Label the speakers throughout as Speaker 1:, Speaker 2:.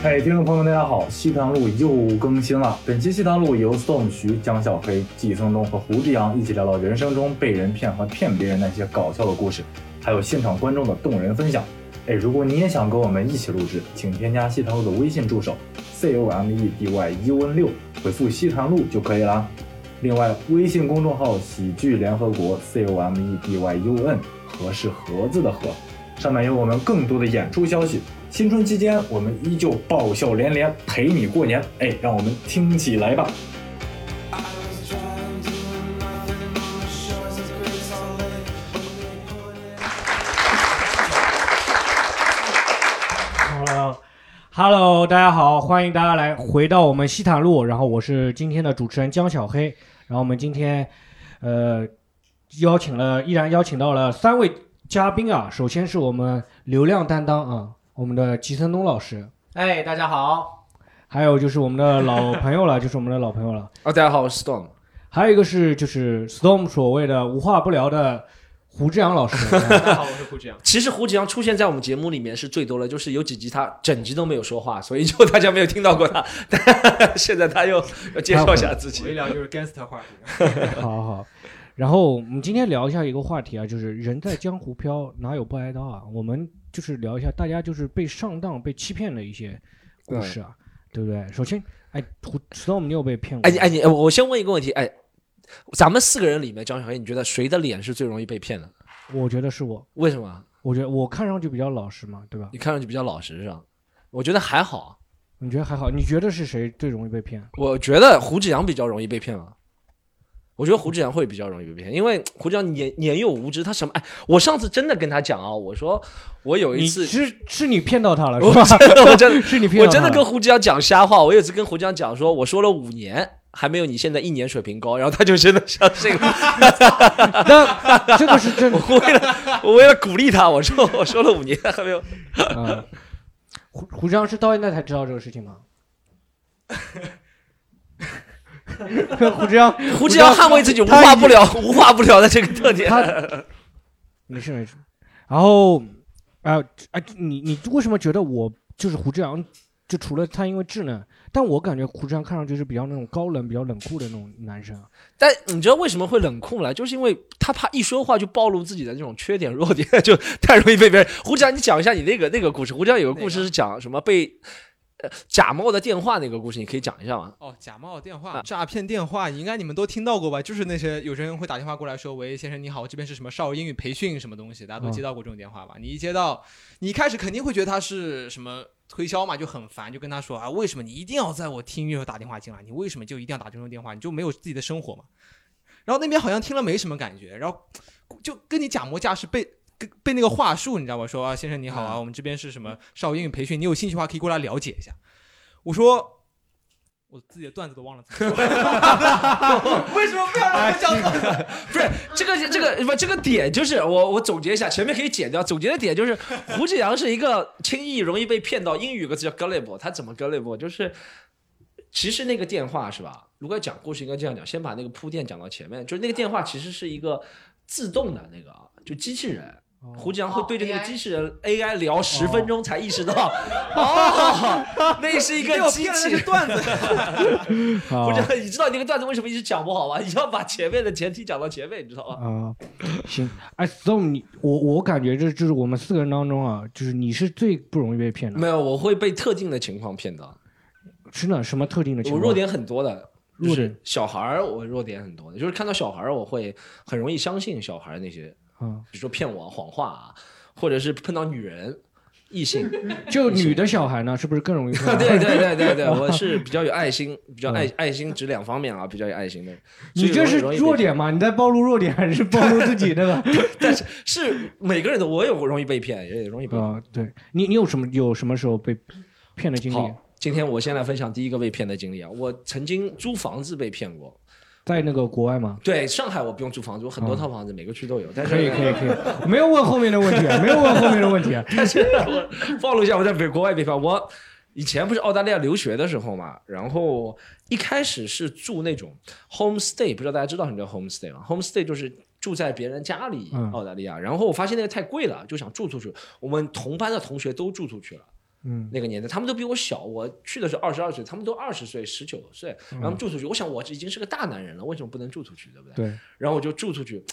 Speaker 1: 嘿，听众朋友，大家好！西塘路又更新了。本期西塘路由 Storm 徐、江小黑、季松东和胡志阳一起聊聊人生中被人骗和骗别人那些搞笑的故事，还有现场观众的动人分享。哎，如果你也想跟我们一起录制，请添加西塘路的微信助手 c o m e d y u n 六，回复西塘路就可以了。另外，微信公众号喜剧联合国 c o m e d y u n，和是盒子的和，上面有我们更多的演出消息。新春期间，我们依旧爆笑连连，陪你过年。哎，让我们听起来吧。
Speaker 2: I was trying to do nothing on the shores of Great Salt Lake.
Speaker 3: Hello Hello，大家好，欢迎大家来回到我们西坦路，然后我是今天的主持人江小黑，然后我们今天呃邀请了，依然邀请到了三位嘉宾啊，首先是我们流量担当啊，我们的吉森东老师，
Speaker 4: 哎，大家好，
Speaker 3: 还有就是我们的老朋友了，就是我们的老朋友了，
Speaker 4: 哦，大家好，我是 Storm。
Speaker 3: 还有一个是就是 Storm 所谓的无话不聊的胡志阳老师，
Speaker 4: 大家好，我是胡志阳。其实胡志阳出现在我们节目里面是最多的，就是有几集他整集都没有说话，所以就大家没有听到过他。但现在他又要介绍一下自己。
Speaker 5: 我一聊就是 gangster 话题。
Speaker 3: 好好。然后我们今天聊一下一个话题啊，就是人在江湖飘，哪有不挨刀啊？我们就是聊一下大家就是被上当、被欺骗的一些故事啊，对不对？首先，哎，胡 Storm，你有被骗过吗？
Speaker 4: 哎你哎你，我我先问一个问题，哎，咱们四个人里面，张小黑，你觉得谁的脸是最容易被骗的？
Speaker 3: 我觉得是我，
Speaker 4: 为什么？
Speaker 3: 我觉得我看上去比较老实嘛，对吧？
Speaker 4: 你看上去比较老实是吧？我觉得还好，
Speaker 3: 你觉得还好？你觉得是谁最容易被骗？
Speaker 4: 我觉得胡志阳比较容易被骗了。我觉得胡志阳会比较容易被骗，因为胡志阳年年幼无知，他什么？哎，我上次真的跟他讲啊，我说我有一
Speaker 3: 你
Speaker 4: 次
Speaker 3: 是是你骗到他了，
Speaker 4: 我
Speaker 3: 是吧？
Speaker 4: 真的我真的
Speaker 3: 是你骗
Speaker 4: 我真的跟胡志阳讲瞎话，我有一次跟胡志阳讲说，我说了五年还没有你现在一年水平高，然后他就真的相信了。
Speaker 3: 那这个是真的。
Speaker 4: 我为了我为了鼓励他，我说我说了五年还没有。
Speaker 3: 嗯，胡胡志阳是到现在才知道这个事情吗？胡志阳，
Speaker 4: 胡志阳捍卫自己无话不聊、无话不聊的这个特点。
Speaker 3: 没事没事。然后，啊、啊，你你为什么觉得我就是胡志阳？就除了他因为稚嫩，但我感觉胡志阳看上去是比较那种高冷、比较冷酷的那种男生啊。
Speaker 4: 但你知道为什么会冷酷呢？就是因为他怕一说话就暴露自己的那种缺点弱点，就太容易被别人。胡志阳，你讲一下你那个那个故事。胡志阳有个故事是讲什么被呃假冒的电话那个故事，你可以讲一下吗？
Speaker 5: 哦，假冒电
Speaker 4: 啊
Speaker 5: 话、诈骗电话，应该你们都听到过吧？就是那些有人会打电话过来说：“喂，先生你好，这边是什么少儿英语培训什么东西？”大家都接到过这种电话吧？你一接到，你一开始肯定会觉得他是什么推销嘛，就很烦，就跟他说啊，为什么你一定要在我听音乐时候打电话进来？你为什么就一定要打这种电话？你就没有自己的生活嘛？然后那边好像听了没什么感觉，然后就跟你假模假式背。跟背那个话术，你知道吗？说啊，先生你好啊，我们这边是什么少儿英语培训，你有兴趣的话可以过来了解一下。我说，我自己的段子都忘了。为什么不要让我讲段子？
Speaker 4: 不是这个这个不这个点就是我我总结一下，前面可以剪掉。总结的点就是胡志阳是一个轻易容易被骗到。英语有个字叫 gullible，他怎么 gullible？就是其实那个电话是吧？如果要讲故事应该这样讲，先把那个铺垫讲到前面，就是那个电话其实是一个自动的那个就机器人。胡志阳会对着那个机器人 AI 聊十分钟才意识到，哦，那是一个机器人。
Speaker 5: 段子。
Speaker 3: 好
Speaker 4: 胡志阳，你知道你那个段子为什么一直讲不好吗？你要把前面的前提讲到前面，你知道吗？
Speaker 3: 啊、行，哎，Storm，你我我感觉这就是我们四个人当中啊，就是你是最不容易被骗的，
Speaker 4: 没有，我会被特定的情况骗到。
Speaker 3: 是的？什么特定的情况？
Speaker 4: 我弱点很多的，
Speaker 3: 弱
Speaker 4: 是小孩儿，我弱点很多的，就是看到小孩儿，我会很容易相信小孩儿那些，
Speaker 3: 啊，
Speaker 4: 比如说骗我谎话啊，或者是碰到女人、异性。
Speaker 3: 就女的小孩呢，是不是更容易骗？
Speaker 4: 对对对对对，我是比较有爱心，比较爱爱心指两方面啊，比较有爱心的。
Speaker 3: 你这是弱点吗？你在暴露弱点还是暴露自己那个？
Speaker 4: 但是是每个人的，我有容易被骗，也容易被骗。
Speaker 3: 啊，对你你有什么有什么时候被骗的经历？
Speaker 4: 今天我先来分享第一个被骗的经历啊，我曾经租房子被骗过。
Speaker 3: 在那个国外吗？
Speaker 4: 对，上海我不用租房子，我很多套房子，每个区都有。但是
Speaker 3: 可以可以可以，没有问后面的问题，啊，没有问后面的问题。啊
Speaker 4: 但是我暴露一下我在北国外地方，我以前不是澳大利亚留学的时候嘛，然后一开始是住那种 homestay，不知道大家知道什么叫 homestay 吗？homestay 就是住在别人家里，
Speaker 3: 嗯
Speaker 4: 澳大利亚。然后我发现那个太贵了，就想住出去。我们同班的同学都住出去了。
Speaker 3: 嗯
Speaker 4: 那个年代，他们都比我小，我去的时候二十二岁，他们都二十岁、十九岁，然后住出去。我想我已经是个大男人了，为什么不能住出去，对不对？
Speaker 3: 对，
Speaker 4: 然后我就住出去。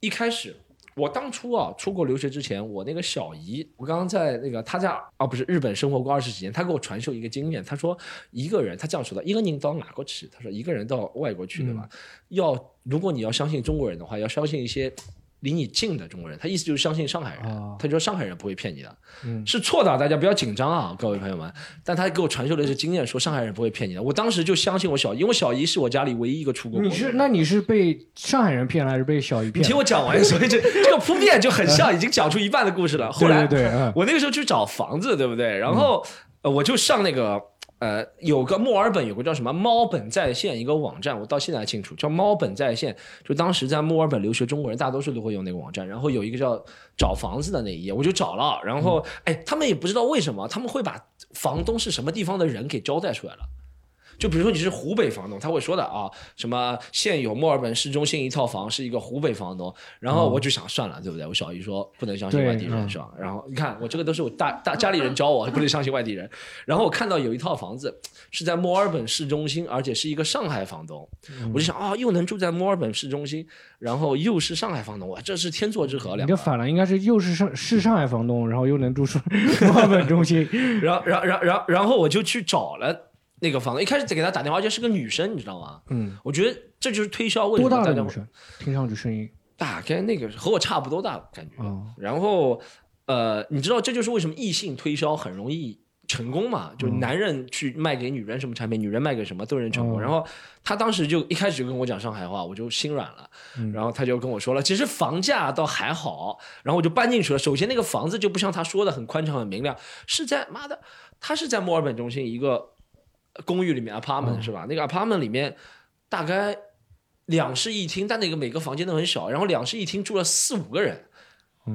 Speaker 4: 一开始，我当初啊出国留学之前，我那个小姨，我刚刚在那个她在啊不是日本生活过二十几年，她给我传授一个经验，她说一个人，她这样说的，一个人到哪国去？她说一个人到外国去，对吧？要如果你要相信中国人的话，要相信一些。离你近的中国人，他意思就是相信上海人，
Speaker 3: 啊
Speaker 4: 他就说上海人不会骗你的，
Speaker 3: 嗯
Speaker 4: 是错的，大家不要紧张啊，各位朋友们。但他给我传授的是经验，说上海人不会骗你的。我当时就相信我小姨，因为我小姨是我家里唯一一个出过国。
Speaker 3: 你是那你是被上海人骗了还是被小姨
Speaker 4: 你
Speaker 3: 骗了？
Speaker 4: 听我讲完，所以这这个铺垫就很像，已经讲出一半的故事了。后来
Speaker 3: 对对对，嗯
Speaker 4: 我那个时候去找房子，对不对？然后、呃我就上那个呃，有个墨尔本有个叫什么猫本在线一个网站，我到现在还清楚，叫猫本在线。就当时在墨尔本留学中国人，大多数都会用那个网站。然后有一个叫找房子的那一页，我就找了。然后哎，他们也不知道为什么，他们会把房东是什么地方的人给交代出来了。就比如说你是湖北房东，他会说的啊，什么现有墨尔本市中心一套房是一个湖北房东，然后我就想算了，对不对？我小姨说不能相信外地人
Speaker 3: 嗯
Speaker 4: 是吧？然后你看我这个都是我大大家里人教我，不能相信外地人。然后我看到有一套房子是在墨尔本市中心，而且是一个上海房东，我就想啊，又能住在墨尔本市中心，然后又是上海房东，哇，这是天作之合，两个。
Speaker 3: 你这反了，应该是又是上是上海房东，然后又能住上 墨尔本中心。
Speaker 4: 然后，然后，然后，然后我就去找了那个房子，一开始给他打电话，而且是个女生，你知道吗？
Speaker 3: 嗯，
Speaker 4: 我觉得这就是推销为什么大家会
Speaker 3: 大的女生？听上去声音
Speaker 4: 大概那个和我差不多大感觉。
Speaker 3: 哦
Speaker 4: 然后呃，你知道这就是为什么异性推销很容易成功嘛？就是男人去卖给女人什么产品，女人卖给什么都能成功。
Speaker 3: 哦
Speaker 4: 然后他当时就一开始就跟我讲上海话，我就心软了。然后他就跟我说了，其实房价倒还好。然后我就搬进去了。首先那个房子就不像他说的很宽敞很明亮，是在妈的，他是在墨尔本中心一个公寓里面 apartment、是吧？那个 apartment 里面大概两室一厅，但那个每个房间都很小，然后两室一厅住了四五个人。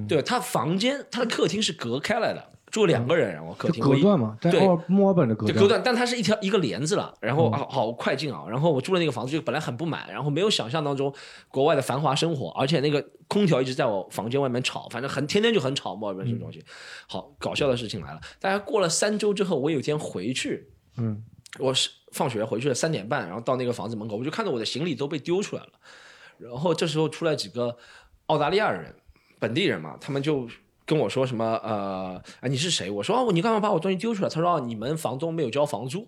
Speaker 4: 对他房间，他的客厅是隔开来的，住两个人，然后客厅
Speaker 3: 隔断嘛，
Speaker 4: 对
Speaker 3: 墨尔本的隔断。
Speaker 4: 隔断，但它是一条一个帘子了，然后好好快进啊，然后我住的那个房子就本来很不满，然后没有想象当中国外的繁华生活，而且那个空调一直在我房间外面吵，反正很天天就很吵，墨尔本市中心。好，搞笑的事情来了，大概过了三周之后，我有一天回去，
Speaker 3: 嗯，
Speaker 4: 我是放学回去了三点半，然后到那个房子门口，我就看到我的行李都被丢出来了，然后这时候出来几个澳大利亚人，本地人嘛，他们就跟我说什么呃，啊你是谁？我说哦，你干嘛把我东西丢出来？他说哦，你们房东没有交房租。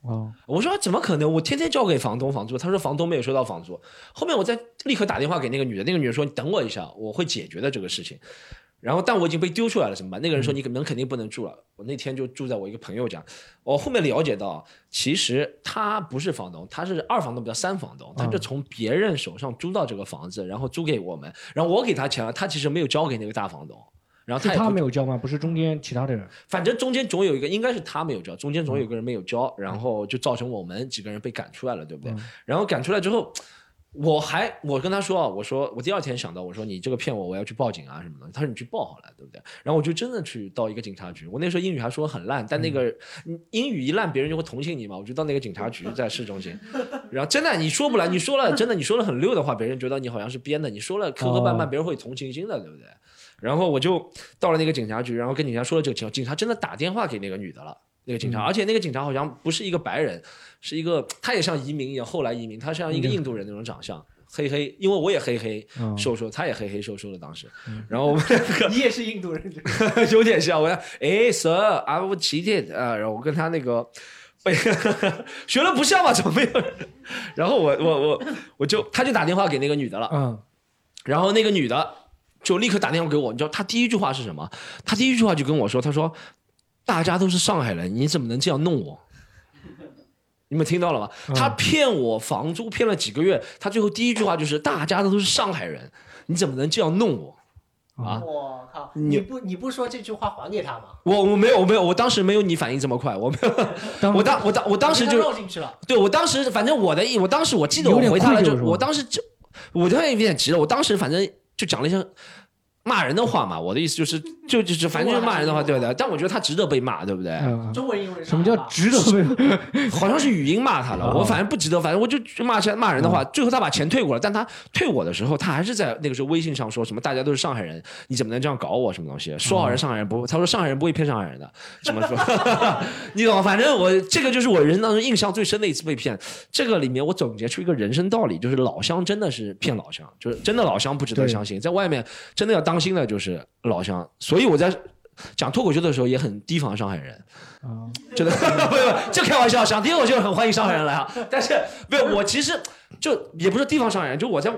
Speaker 3: 哦，
Speaker 4: 我说怎么可能？我天天交给房东房租。他说房东没有收到房租。后面我再立刻打电话给那个女的，那个女的说你等我一下，我会解决的这个事情。然后但我已经被丢出来了，怎么办？那个人说你门肯定不能住了。我那天就住在我一个朋友家。我后面了解到，其实他不是房东，他是二房东，不叫三房东，他就从别人手上租到这个房子，然后租给我们，然后我给他钱了，他其实没有交给那个大房东。然后
Speaker 3: 他
Speaker 4: 他
Speaker 3: 没有交吗？不是中间其他的人。
Speaker 4: 反正中间总有一个，应该是他没有交，中间总有个人没有交，然后就造成我们几个人被赶出来了，对不对？然后赶出来之后，我还我跟他说啊，我说我第二天想到，我说你这个骗我，我要去报警啊什么的。他说你去报好了，对不对？然后我就真的去到一个警察局，我那时候英语还说得很烂，但那个、嗯英语一烂，别人就会同情你嘛。我就到那个警察局，在市中心，然后真的你说不来，你说了真的你说了很溜的话，别人觉得你好像是编的，你说了磕磕绊绊，
Speaker 3: 哦
Speaker 4: 别人会同情心的，对不对？然后我就到了那个警察局，然后跟警察说了这个情况，警察真的打电话给那个女的了。那个警察，而且那个警察好像不是一个白人，是一个他也像移民一样，后来移民，他像一个印度人那种长相，黑黑，因为我也黑黑
Speaker 3: 嗯。
Speaker 4: 瘦瘦，他也黑黑瘦瘦的当时，然后我们两个
Speaker 5: 你也是印度人，
Speaker 4: 有点像，我说哎，Sir，I was cheated 啊，然后我跟他那个被 学了不像吧？怎么没有人？然后我我我我就他就打电话给那个女的了，
Speaker 3: 嗯，
Speaker 4: 然后那个女的就立刻打电话给我，你知道他第一句话是什么？他第一句话就跟我说，他说大家都是上海人，你怎么能这样弄我？你们听到了吗？他骗我房租骗了几个月，他最后第一句话就是大家都是上海人，你怎么能这样弄我？啊
Speaker 6: 我靠！
Speaker 4: 你
Speaker 6: 你不你不说这句话还给他吗？
Speaker 4: 我我没有我没有，我当时没有你反应这么快，我没有，
Speaker 3: 当
Speaker 4: 我当我当我当时就
Speaker 6: 你让进去了。
Speaker 4: 对我当时反正我的意，我当时我记得我回他了就，我当时就我突然有点急了，我当时反正就讲了一声骂人的话嘛，我的意思就是 就就是反正就是骂人的话，对不对？但我觉得他值得被骂，对不对？
Speaker 3: 嗯，
Speaker 6: 中文、英文
Speaker 3: 什么叫值得被？
Speaker 4: 好像是语音骂他了，我反正不值得，反正我就就骂骂人的话，最后他把钱退我了，但他退我的时候，他还是在那个时候微信上说什么大家都是上海人，你怎么能这样搞我什么东西？说好人上海人不，他说上海人不会骗上海人的，什么说？你懂吗？反正我这个就是我人生当中印象最深的一次被骗。这个里面我总结出一个人生道理，就是老乡真的是骗老乡，就是真的老乡不值得相信，在外面真的要当心的就是老乡。所以我在讲脱口秀的时候也很提防上海人。
Speaker 3: 啊，
Speaker 4: 真的，不不，就开玩笑，想听我就很欢迎上海人来啊。但是没有，我其实就也不是提防上海人，就我在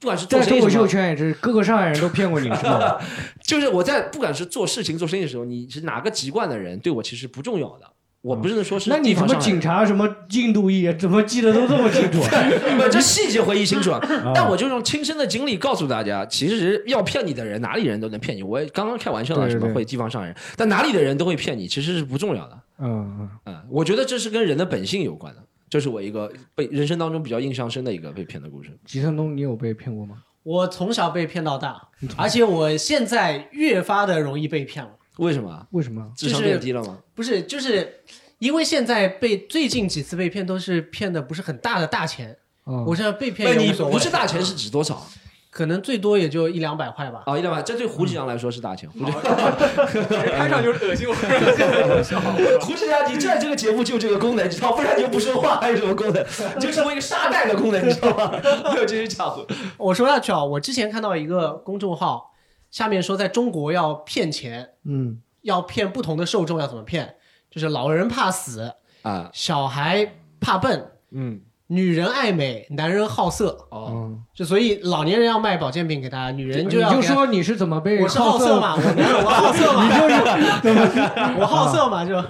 Speaker 4: 不管是做
Speaker 3: 在脱口秀圈也是各个上海人都骗过你是吗？
Speaker 4: 就是我在不管是做事情、做生意的时候，你是哪个籍贯的人，对我其实不重要的。我不是说是
Speaker 3: 那你什么警察什么印度裔，怎么记得都这么清楚？
Speaker 4: 不，这细节回忆清楚。啊。但我就用亲身的经历告诉大家，其实要骗你的人，哪里人都能骗你。我也刚刚开玩笑了，
Speaker 3: 对对
Speaker 4: 什么会地方上人，但哪里的人都会骗你，其实是不重要的。
Speaker 3: 嗯嗯，
Speaker 4: 嗯，我觉得这是跟人的本性有关的。这是我一个被人生当中比较印象深的一个被骗的故事。
Speaker 3: 吉森东，你有被骗过吗？
Speaker 6: 我从小被骗到大，而且我现在越发的容易被骗了。
Speaker 4: 为什么？
Speaker 3: 为什么？
Speaker 4: 智商变低了吗？
Speaker 6: 不是，就是因为现在被最近几次被骗都是骗的不是很大的大钱，
Speaker 3: 嗯
Speaker 6: 我现在被
Speaker 4: 骗你
Speaker 6: 骗也无所谓
Speaker 4: 不是大钱是指多少
Speaker 6: 可能最多也就一两百块吧。
Speaker 4: 啊？一两百，这对胡志强来说是大钱。胡志
Speaker 5: 开场就是恶心我。
Speaker 4: 胡志强，你在这个节目就这个功能，你知道，不然你又不说话，还有什么功能？你就成为一个沙袋的功能，你知道吗？没有这些家伙。
Speaker 6: 我说下去啊，我之前看到一个公众号，下面说在中国要骗钱，
Speaker 3: 嗯，
Speaker 6: 要骗不同的受众要怎么骗，就是老人怕死，
Speaker 4: 啊，
Speaker 6: 小孩怕笨，
Speaker 4: 嗯，
Speaker 6: 女人爱美，男人好色，
Speaker 4: 哦，
Speaker 3: 嗯，
Speaker 6: 就所以老年人要卖保健品给他，女人就要你
Speaker 3: 就说你是怎么被
Speaker 6: 我是好色
Speaker 3: 色
Speaker 6: 嘛，我好色嘛，我好色嘛，就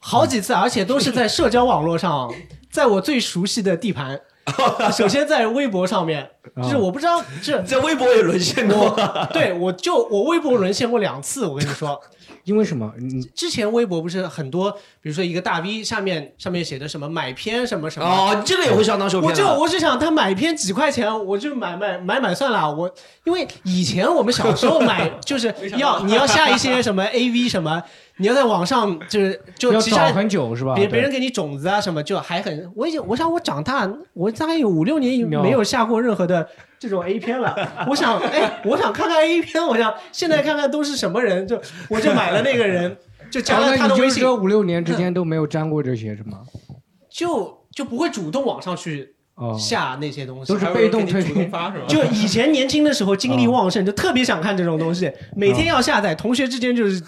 Speaker 6: 好几次，而且都是在社交网络上，在我最熟悉的地盘。首先在微博上面，就是我不知道这
Speaker 4: 在微博也沦陷过。
Speaker 6: 对我就我微博沦陷过两次，我跟你说，
Speaker 3: 因为什么？你
Speaker 6: 之前微博不是很多，比如说一个大 V 下面上面写的什么买片什么什么。
Speaker 4: 哦，这个也会上当受骗
Speaker 6: 我就。我只想他买片几块钱，我就买买买买算了。我因为以前我们小时候买就是要你要下一些什么 AV 什么，你要在网上就是就
Speaker 3: 要
Speaker 6: 其实
Speaker 3: 找很久是吧？
Speaker 6: 别别人给你种子啊什么，就还很我已经我想我长大我大概有五六年
Speaker 3: 妙
Speaker 6: 没有下过任何的这种 A 片了。我想哎，我想看看 A 片，我想现在看看都是什么人，就我就买了那个人，就加了他的微信
Speaker 3: 五六年之间都没有沾过这些是吗？
Speaker 6: 就就不会主动网上去
Speaker 3: 哦，
Speaker 6: 下那些东西
Speaker 3: 都。是被动推
Speaker 5: 主动发是吧？
Speaker 6: 就以前年轻的时候精力旺盛，就特别想看这种东西，每
Speaker 3: 哦
Speaker 6: 天要下载，同学之间就是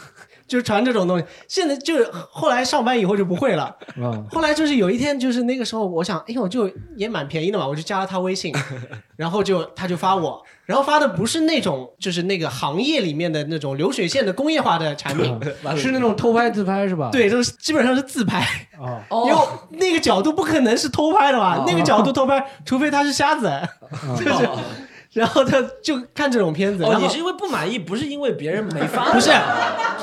Speaker 6: 就传这种东西。现在就是后来上班以后就不会了。
Speaker 3: 啊，
Speaker 6: 后来就是有一天，就是那个时候，我想，哎呦，就也蛮便宜的嘛，我就加了他微信，然后就他就发我，然后发的不是那种就是那个行业里面的那种流水线的工业化的产品，
Speaker 3: 是那种偷拍自拍是吧？
Speaker 6: 对，就是基本上是自拍，
Speaker 3: 哦，
Speaker 6: 因为那个角度不可能是偷拍的吧？那个角度 偷拍，除非他是瞎子，就是，然后他就看这种片子，
Speaker 4: 哦，你是因为不满意，不是因为别人没发。
Speaker 6: 不是，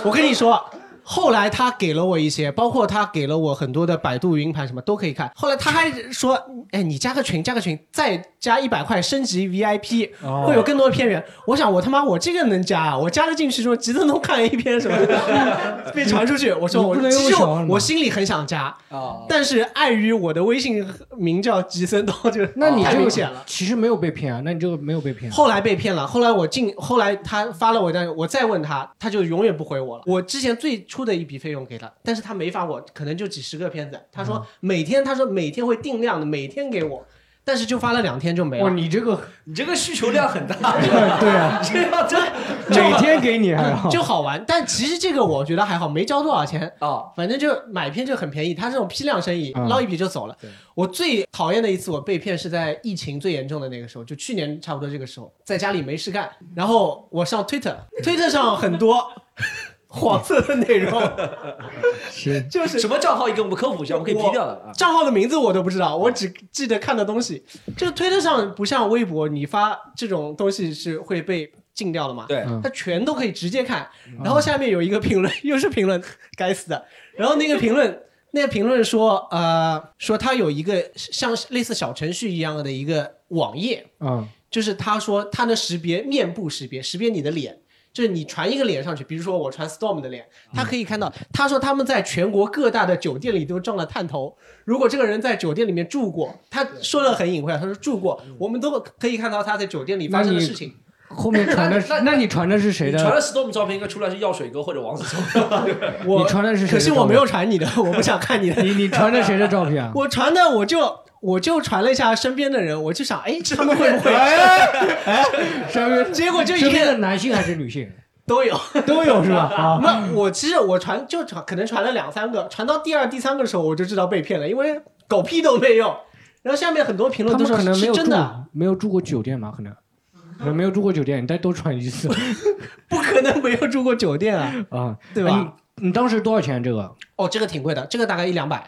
Speaker 6: 我跟你说，后来他给了我一些，包括他给了我很多的百度云盘什么都可以看。后来他还说，哎，你加个群，加个群，再加一百块升级 VIP，、
Speaker 3: 哦
Speaker 6: 会有更多的片源。我想，我他妈我这个能加啊？我加了进去之后吉登东看了一篇什么的，被传出去。我说我
Speaker 3: 不能用
Speaker 6: 其实我我心里很想加，
Speaker 4: 啊，
Speaker 6: 但是碍于我的微信名叫吉森东，就
Speaker 3: 那你这个
Speaker 6: 太明显了。
Speaker 3: 其实没有被骗啊，那你这个没有被骗。
Speaker 6: 后来被骗了，后来我进，后来他发了我的，我再问他，他就永远不回我了。我之前最初的一笔费用给他，但是他没发我，可能就几十个片子。他说每天，他说每天会定量的，每天给我，但是就发了两天就没
Speaker 3: 哇，
Speaker 6: 了。
Speaker 3: 你这个
Speaker 4: 你这个需求量很大。
Speaker 3: 对啊，
Speaker 4: 这要真
Speaker 3: 每天给你还好，
Speaker 6: 就好玩，但其实这个我觉得还好，没交多少钱，
Speaker 4: 啊，
Speaker 6: 反正就买片就很便宜。他这种批量生意，
Speaker 3: 嗯
Speaker 6: 捞一笔就走了。我最讨厌的一次我被骗是在疫情最严重的那个时候，就去年差不多这个时候，在家里没事干，然后我上 Twitter，Twitter 上很多黄色的内容，
Speaker 3: 是
Speaker 6: 就是
Speaker 4: 什么账号？你给我们科普一下，我们可以批掉的啊。
Speaker 6: 账号的名字我都不知道，我只记得看的东西。就推特上不像微博，你发这种东西是会被禁掉的嘛？
Speaker 4: 对，
Speaker 3: 嗯
Speaker 6: 它全都可以直接看。然后下面有一个评论，又是评论，该死的。然后那个评论，那个评论说，呃，说它有一个像类似小程序一样的一个网页，
Speaker 3: 嗯
Speaker 6: 就是他说他能识别面部识别，识别你的脸。就是你传一个脸上去，比如说我传 Storm 的脸，他可以看到。他说他们在全国各大的酒店里都装了探头，如果这个人在酒店里面住过，他说的很隐晦，他说住过，我们都可以看到他在酒店里发生的事情。
Speaker 3: 后面传的是，那你传的是谁的？
Speaker 4: 传的 Storm 照片应该出来是药水哥或者王子聪。
Speaker 6: 我
Speaker 3: 你传的是谁的
Speaker 6: 可惜我没有传你的，我不想看你的。
Speaker 3: 你你传的谁的照片啊？
Speaker 6: 我传的我就我就传了一下身边的人，我就想，哎，他们会不会？
Speaker 3: 哎，身 边
Speaker 6: 结果就一个
Speaker 3: 男性还是女性
Speaker 6: 都有。
Speaker 3: 都有是吧？啊，
Speaker 6: 那我其实我传就传可能传了两三个，传到第二、第三个的时候我就知道被骗了，因为狗屁都没有。然后下面很多评论都说
Speaker 3: 可能没有
Speaker 6: 真的，
Speaker 3: 没有住过酒店嘛？可能可能没有住过酒店，你再多传一次
Speaker 6: 不可能没有住过酒店啊，
Speaker 3: 啊，
Speaker 6: 对吧？
Speaker 3: 你你当时多少钱？这个？
Speaker 6: 哦，这个挺贵的，这个大概一两百，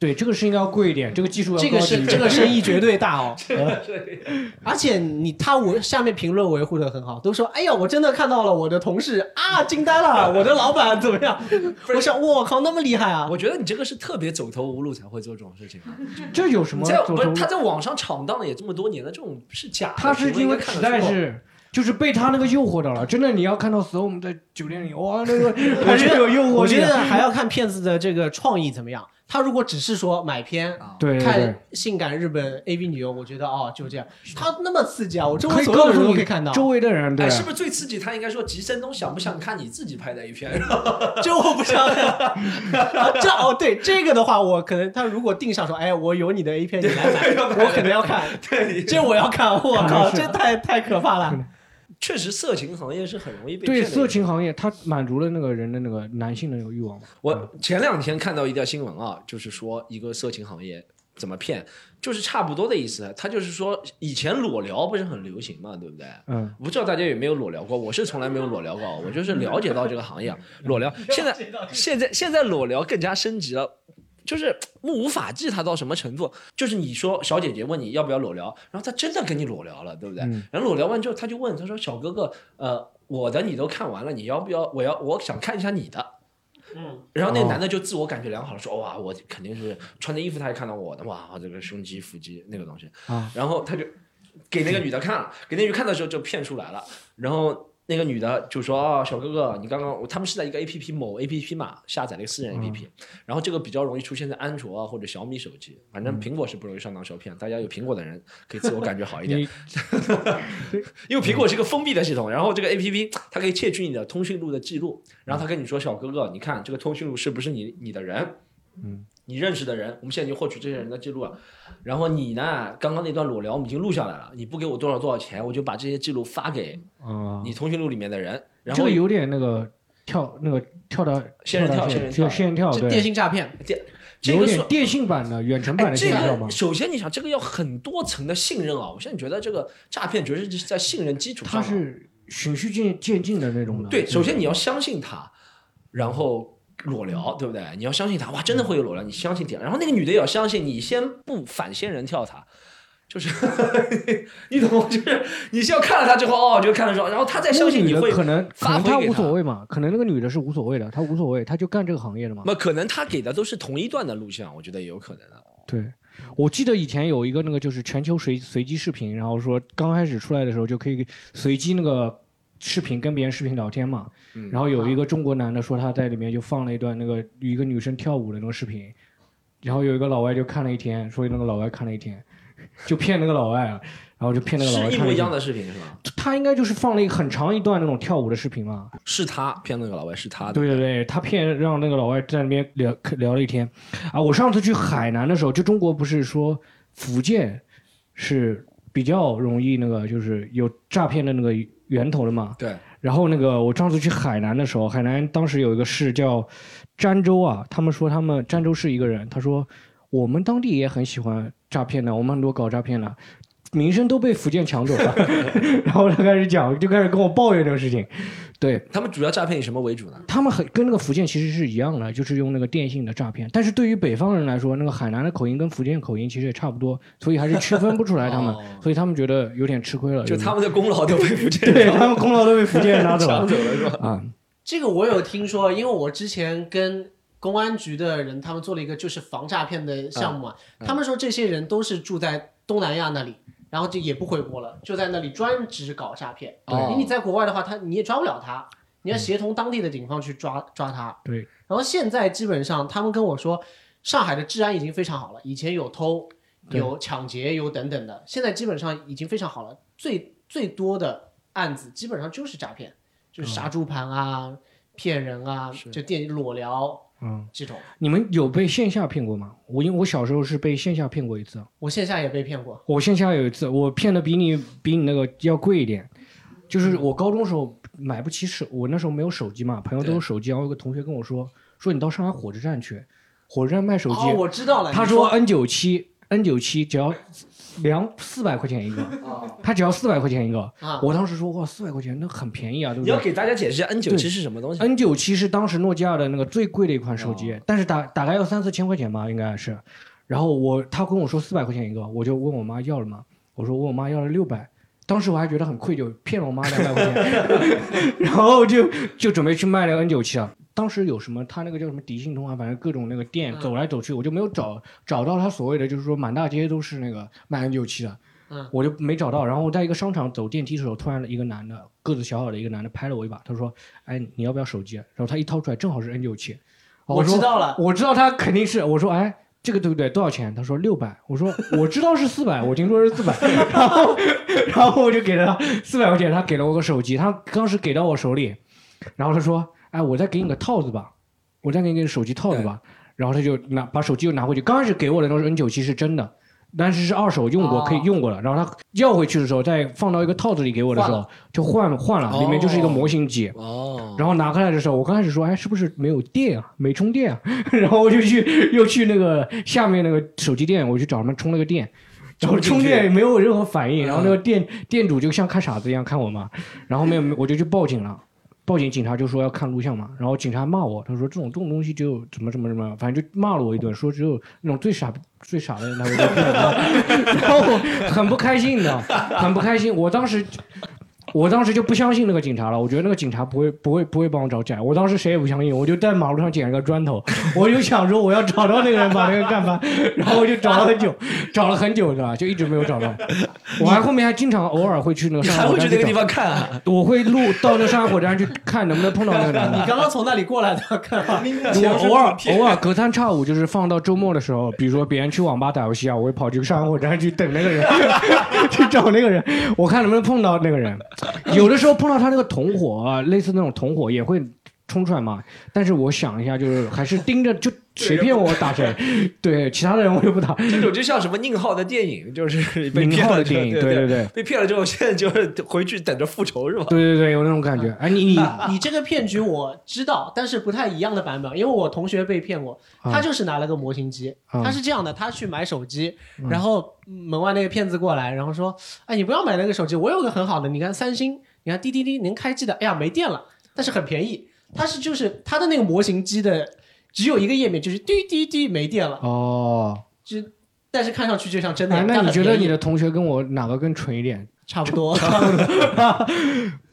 Speaker 3: 对，这个是应该要贵一点，这个技术要
Speaker 6: 这个
Speaker 3: 高一点
Speaker 6: 是这个生意绝对大哦。而且你他我下面评论维护的很好，都说哎呀，我真的看到了我的同事啊，惊呆了，我的老板怎么样？我想我靠，那么厉害啊！
Speaker 4: 我觉得你这个是特别走投无路才会做这种事情啊。
Speaker 3: 这有什么
Speaker 4: 在不是他在网上闯荡了也这么多年了，这种是假的。
Speaker 3: 他是因为实在是。就是被他那个诱惑到了，真的，你要看到 Storm 在酒店里，哇，那个还是有诱惑
Speaker 6: 我觉。得还要看骗子的这个创意怎么样。他如果只是说买片。
Speaker 4: 啊。
Speaker 3: 对对对
Speaker 6: 看，性感日本 AV 女优，我觉得哦就这样，他那么刺激啊！我周围所有的人都可以看到，
Speaker 3: 周围的人，对
Speaker 4: 哎，，是不是最刺激？他应该说吉森东想不想看你自己拍的 A 片？
Speaker 6: 这我不想看。啊这哦，对这个的话，我可能他如果定上说，哎，我有你的 A 片，你来买，我可能要看。
Speaker 4: 对，
Speaker 6: 这我要看，我靠，这太太可怕了。
Speaker 4: 确实色情行业是很容易被
Speaker 3: 对
Speaker 4: 骗的
Speaker 3: 色情行业，它满足了那个人的那个男性的那个欲望。
Speaker 4: 我前两天看到一条新闻啊，就是说一个色情行业怎么骗，就是差不多的意思。他就是说以前裸聊不是很流行嘛，对不对？
Speaker 3: 嗯，
Speaker 4: 不知道大家有没有裸聊过？我是从来没有裸聊过，我就是了解到这个行业啊 裸聊。现在现在现在裸聊更加升级了。就是 目无法纪，他到什么程度？就是你说小姐姐问你要不要裸聊，然后他真的跟你裸聊了，对不对？
Speaker 3: 嗯
Speaker 4: 然后裸聊完之后，他就问他说：“小哥哥，呃，我的你都看完了，你要不要？我要我想看一下你的。”
Speaker 6: 嗯，
Speaker 4: 然后那男的就自我感觉良好了，说哇，我肯定是穿的衣服，他也看到我的，哇，这个胸肌、腹肌那个东西。
Speaker 3: 啊，
Speaker 4: 然后他就给那个女的看了，给那女看的时候就骗出来了。然后那个女的就说：“哦，小哥哥，你刚刚他们是在一个 A P P 某 A P P 嘛下载了一个私人 A P P，、然后这个比较容易出现在安卓啊或者小米手机，反正苹果是不容易上当受骗。大家有苹果的人可以自我感觉好一点。因为苹果是一个封闭的系统，然后这个 A P P 它可以窃取你的通讯录的记录，然后他跟你说：“小哥哥，你看这个通讯录是不是你你的人？
Speaker 3: 嗯，
Speaker 4: 你认识的人，我们现在已经获取这些人的记录了。然后你呢，刚刚那段裸聊我们已经录下来了，你不给我多少多少钱，我就把这些记录发给
Speaker 3: 啊，
Speaker 4: 你通讯录里面的人。然后
Speaker 3: 这个有点那个跳那个跳到
Speaker 4: 仙人跳
Speaker 3: 到
Speaker 4: 仙人跳
Speaker 3: 仙人跳，
Speaker 6: 这
Speaker 3: 对，
Speaker 6: 电信诈骗，
Speaker 3: 电
Speaker 4: 这个
Speaker 3: 是电信版的远程版
Speaker 4: 哎，
Speaker 3: 的
Speaker 4: 这
Speaker 3: 仙人跳吗
Speaker 4: 个？首先你想，这个要很多层的信任啊！我现在觉得这个诈骗绝对是在信任基础上
Speaker 3: 它
Speaker 4: 啊。
Speaker 3: 是循序渐渐进的那种的。
Speaker 4: 对，首先你要相信他，然后裸聊，对不对？你要相信他，哇，真的会有裸聊，你相信点。然后那个女的也要相信你，先不反仙人跳他。就是 你懂吗？就是你先要看了他之后，哦，就看了之后，然后他再相信你会
Speaker 3: 可能可能她无所谓嘛，可能那个女的是无所谓的，她无所谓，她就干这个行业的嘛。
Speaker 4: 那可能他给的都是同一段的录像，我觉得也有可能啊。
Speaker 3: 对，我记得以前有一个那个就是全球随随机视频，然后说刚开始出来的时候就可以随机那个视频跟别人视频聊天嘛，
Speaker 4: 嗯
Speaker 3: 然后有一个中国男的说他在里面就放了一段那个一个女生跳舞的那个视频，然后有一个老外就看了一天，说那个老外看了一天，就骗那个老外啊，然后就骗那个老外看了天
Speaker 4: 是一模一样的视频是吧？
Speaker 3: 他应该就是放了一个很长一段那种跳舞的视频嘛。
Speaker 4: 是他骗那个老外，是他的。
Speaker 3: 对对对，他骗让那个老外在那边聊聊了一天。啊，我上次去海南的时候，就中国不是说福建是比较容易那个就是有诈骗的那个源头的嘛？
Speaker 4: 对，
Speaker 3: 然后那个我上次去海南的时候，海南当时有一个市叫儋州啊，他们说他们儋州市一个人，他说我们当地也很喜欢诈骗的，我们很多搞诈骗的。名声都被福建抢走了，然后他开始讲，就开始跟我抱怨这个事情。对
Speaker 4: 他们主要诈骗以什么为主呢？
Speaker 3: 他们很跟那个福建其实是一样的，就是用那个电信的诈骗。但是对于北方人来说，那个海南的口音跟福建口音其实也差不多，所以还是区分不出来他们，
Speaker 4: 哦
Speaker 3: 所以他们觉得有点吃亏了。
Speaker 4: 就他们的功劳都被福建人
Speaker 3: 对他们功劳都被福建人拿走了
Speaker 4: 抢走了是吧？
Speaker 3: 啊。
Speaker 6: 这个我有听说，因为我之前跟公安局的人他们做了一个就是防诈骗的项目啊，
Speaker 4: 嗯
Speaker 6: 他们说这些人都是住在东南亚那里，然后就也不回国了，就在那里专职搞诈骗。
Speaker 4: 对
Speaker 6: 因为你在国外的话，他你也抓不了他，你要协同当地的警方去抓抓他。
Speaker 3: 对。
Speaker 6: 然后现在基本上他们跟我说，上海的治安已经非常好了，以前有偷、有抢劫、有等等的，现在基本上已经非常好了。最最多的案子基本上就是诈骗，就是杀猪盘啊、骗人啊，就电裸聊
Speaker 3: 嗯，
Speaker 6: 这种。
Speaker 3: 你们有被线下骗过吗？我因为我小时候是被线下骗过一次，
Speaker 6: 我线下也被骗过，
Speaker 3: 我线下有一次我骗的比你比你那个要贵一点，就是我高中时候买不起手，我那时候没有手机嘛，朋友都有手机，然后有个同学跟我说说你到上海火车站去，火车站卖手机，
Speaker 6: 哦，我知道了。
Speaker 3: 他说 N 九七 N 九七只要两四百块钱一个，他只要四百块钱一个，
Speaker 6: 啊，
Speaker 3: 我当时说哇四百块钱那很便宜啊，对不对
Speaker 4: 你要给大家解释一下 N 九七是什么东西
Speaker 3: ？？N 九七是当时诺基亚的那个最贵的一款手机，
Speaker 4: 哦
Speaker 3: 但是大大概要三四千块钱吧，应该是。然后我他跟我说四百块钱一个，我就问我妈要了吗？我说问我妈要了六百。当时我还觉得很愧疚，骗了我妈两百块钱，然后就就准备去卖那个 N 九七啊。当时有什么他那个叫什么迪信通啊，反正各种那个店
Speaker 6: 嗯
Speaker 3: 走来走去，我就没有找找到他所谓的就是说满大街都是那个卖 N 九七的，
Speaker 6: 嗯
Speaker 3: 我就没找到。然后我在一个商场走电梯的时候，突然一个男的个子小小的一个男的拍了我一把，他说：“哎，你要不要手机？”然后他一掏出来，正好是 N 九七。
Speaker 6: 我知道了。
Speaker 3: 我知道他肯定是，我说哎，这个对不对？多少钱？他说六百。我说我知道是四百，我听说是四百。然后然后我就给了他四百块钱，他给了我个手机，他当时给到我手里，然后他说，哎，我再给你个套子吧，我再给你个手机套子吧。然后他就拿把手机又拿回去，刚开始给我的那个 N 九七是真的。但是是二手用过，
Speaker 6: 哦
Speaker 3: 可以用过了。然后他要回去的时候，再放到一个套子里给我的时候
Speaker 6: 换，
Speaker 3: 就换了换了，里面就是一个模型机。
Speaker 4: 哦，
Speaker 3: 然后拿开来的时候，我刚开始说，哎，是不是没有电啊？没充电啊？然后我就去又去那个下面那个手机店，我去找他们充了个电，然后充电也没有任何反应，然后那个店店主就像看傻子一样看我嘛，然后没有我就去报警了。报警，警察就说要看录像嘛，然后警察骂我，他说这种这种东西只有怎么怎么怎么，反正就骂了我一顿，说只有那种最傻最傻的人才会被骗，然后我很不开心的，很不开心。我当时我当时就不相信那个警察了，我觉得那个警察不会不会不会帮我找假。我当时谁也不相信，我就在马路上捡了个砖头，我就想说我要找到那个人把那个干翻，然后我就找了很久，找了很久，对吧？就一直没有找到。我还后面还经常偶尔会去那个
Speaker 4: 你
Speaker 3: 上海火车站
Speaker 4: 还会去那个地，方看啊？
Speaker 3: 我会路到那个上海火车站去看能不能碰到那个男的。
Speaker 6: 你刚刚从那里过来的，看吧。
Speaker 3: 我偶尔偶尔隔三差五就是放到周末的时候，比如说别人去网吧打游戏啊，我会跑去上海火车站去等那个人，去找那个人，我看能不能碰到那个人。有的时候碰到他那个同伙，类似那种同伙也会冲出来嘛。但是我想一下，就是还是盯着，就谁骗我我打谁，对其他的人我就不打。
Speaker 4: 这种就像什么宁浩的电影，就是被骗了之后
Speaker 3: 浩的电影，
Speaker 4: 对
Speaker 3: 对对对
Speaker 4: 被骗了之后，现在就是回去等着复仇是吧？
Speaker 3: 对对对，有那种感觉。哎，你你
Speaker 6: 你这个骗局我知道，但是不太一样的版本，因为我同学被骗过，
Speaker 3: 啊
Speaker 6: 他就是拿了个模型机，
Speaker 3: 啊
Speaker 6: 他是这样的，他去买手机，然后门外那个骗子过来，然后说，哎，你不要买那个手机，我有个很好的，你看三星，你看滴滴滴能开机的，哎呀没电了，但是很便宜，他是就是他的那个模型机的只有一个页面，就是滴滴滴没电了，
Speaker 3: 哦，
Speaker 6: 就但是看上去就像真的，
Speaker 3: 哎，那你觉得你的同学跟我哪个更蠢一点？
Speaker 6: 差不多？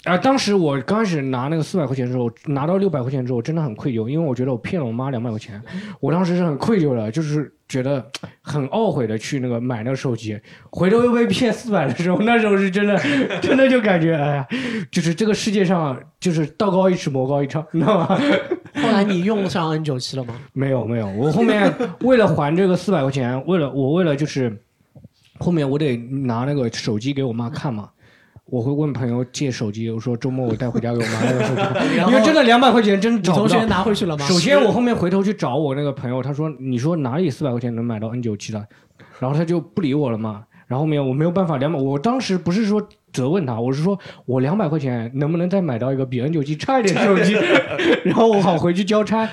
Speaker 3: 啊，当时我刚开始拿那个四百块钱的时候，拿到六百块钱之后，真的很愧疚，因为我觉得我骗了我妈两百块钱，我当时是很愧疚的，就是觉得很懊悔的去那个买那个手机，回头又被骗四百的时候，那时候是真的，真的就感觉哎呀，就是这个世界上就是道高一尺，魔高一丈，你知道吗？
Speaker 6: 后来你用上 N 九七了吗？
Speaker 3: 没有没有，我后面为了还这个四百块钱，为了我为了就是后面我得拿那个手机给我妈看嘛。我会问朋友借手机，我说周末我带回家给我妈
Speaker 6: 用
Speaker 3: 因为真的两百块钱真
Speaker 6: 你
Speaker 3: 找不到
Speaker 6: 同学。拿回去了吗？
Speaker 3: 首先我后面回头去找我那个朋友，他说你说哪里四百块钱能买到 N 九七的，然后他就不理我了嘛。然后后面我没有办法，两百，我当时不是说责问他，我是说我两百块钱能不能再买到一个比 N 九七差一点的手机，然后我好回去交差。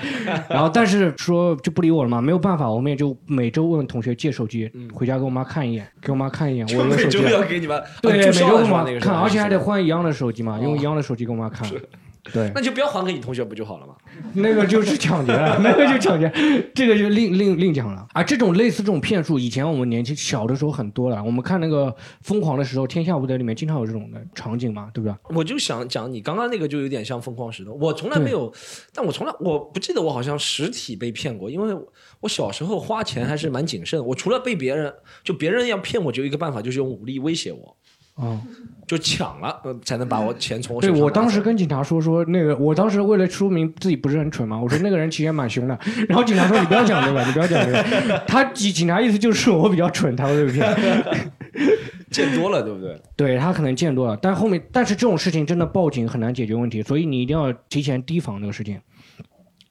Speaker 3: 然后但是说就不理我了嘛，没有办法，我们也就每周问同学借手机，回家给我妈看一眼，给我妈看一眼，我有
Speaker 4: 每周
Speaker 3: 手机了。
Speaker 4: 要给你们
Speaker 3: 对，
Speaker 4: 注
Speaker 3: 每周给我
Speaker 4: 销了是吧？
Speaker 3: 妈看，而且还得换一样的手机嘛，
Speaker 4: 哦
Speaker 3: 用一样的手机给我妈看。对，
Speaker 4: 那就不要还给你同学不就好了吗？
Speaker 3: 那个就是抢劫了，那个就抢劫，这个就另另另讲了啊。这种类似这种骗术，以前我们年轻小的时候很多了。我们看那个《疯狂的石头》《天下无贼》里面经常有这种的场景嘛，对不对？
Speaker 4: 我就想讲你刚刚那个就有点像疯狂石头，我从来没有，但我从来我不记得我好像实体被骗过，因为我小时候花钱还是蛮谨慎。我除了被别人就别人要骗我，就有一个办法就是用武力威胁我，
Speaker 3: 哦，
Speaker 4: 就抢了呃才能把我钱从我手
Speaker 3: 对。我当时跟警察说说那个，我当时为了说明自己不是很蠢嘛，我说那个人其实也蛮凶的。然后警察说你不要讲这个，你不要讲这个。他警警察意思就是我比较蠢，他会被骗。
Speaker 4: 见多了，对不对？
Speaker 3: 对他可能见多了，但后面但是这种事情真的报警很难解决问题，所以你一定要提前提防这个事情。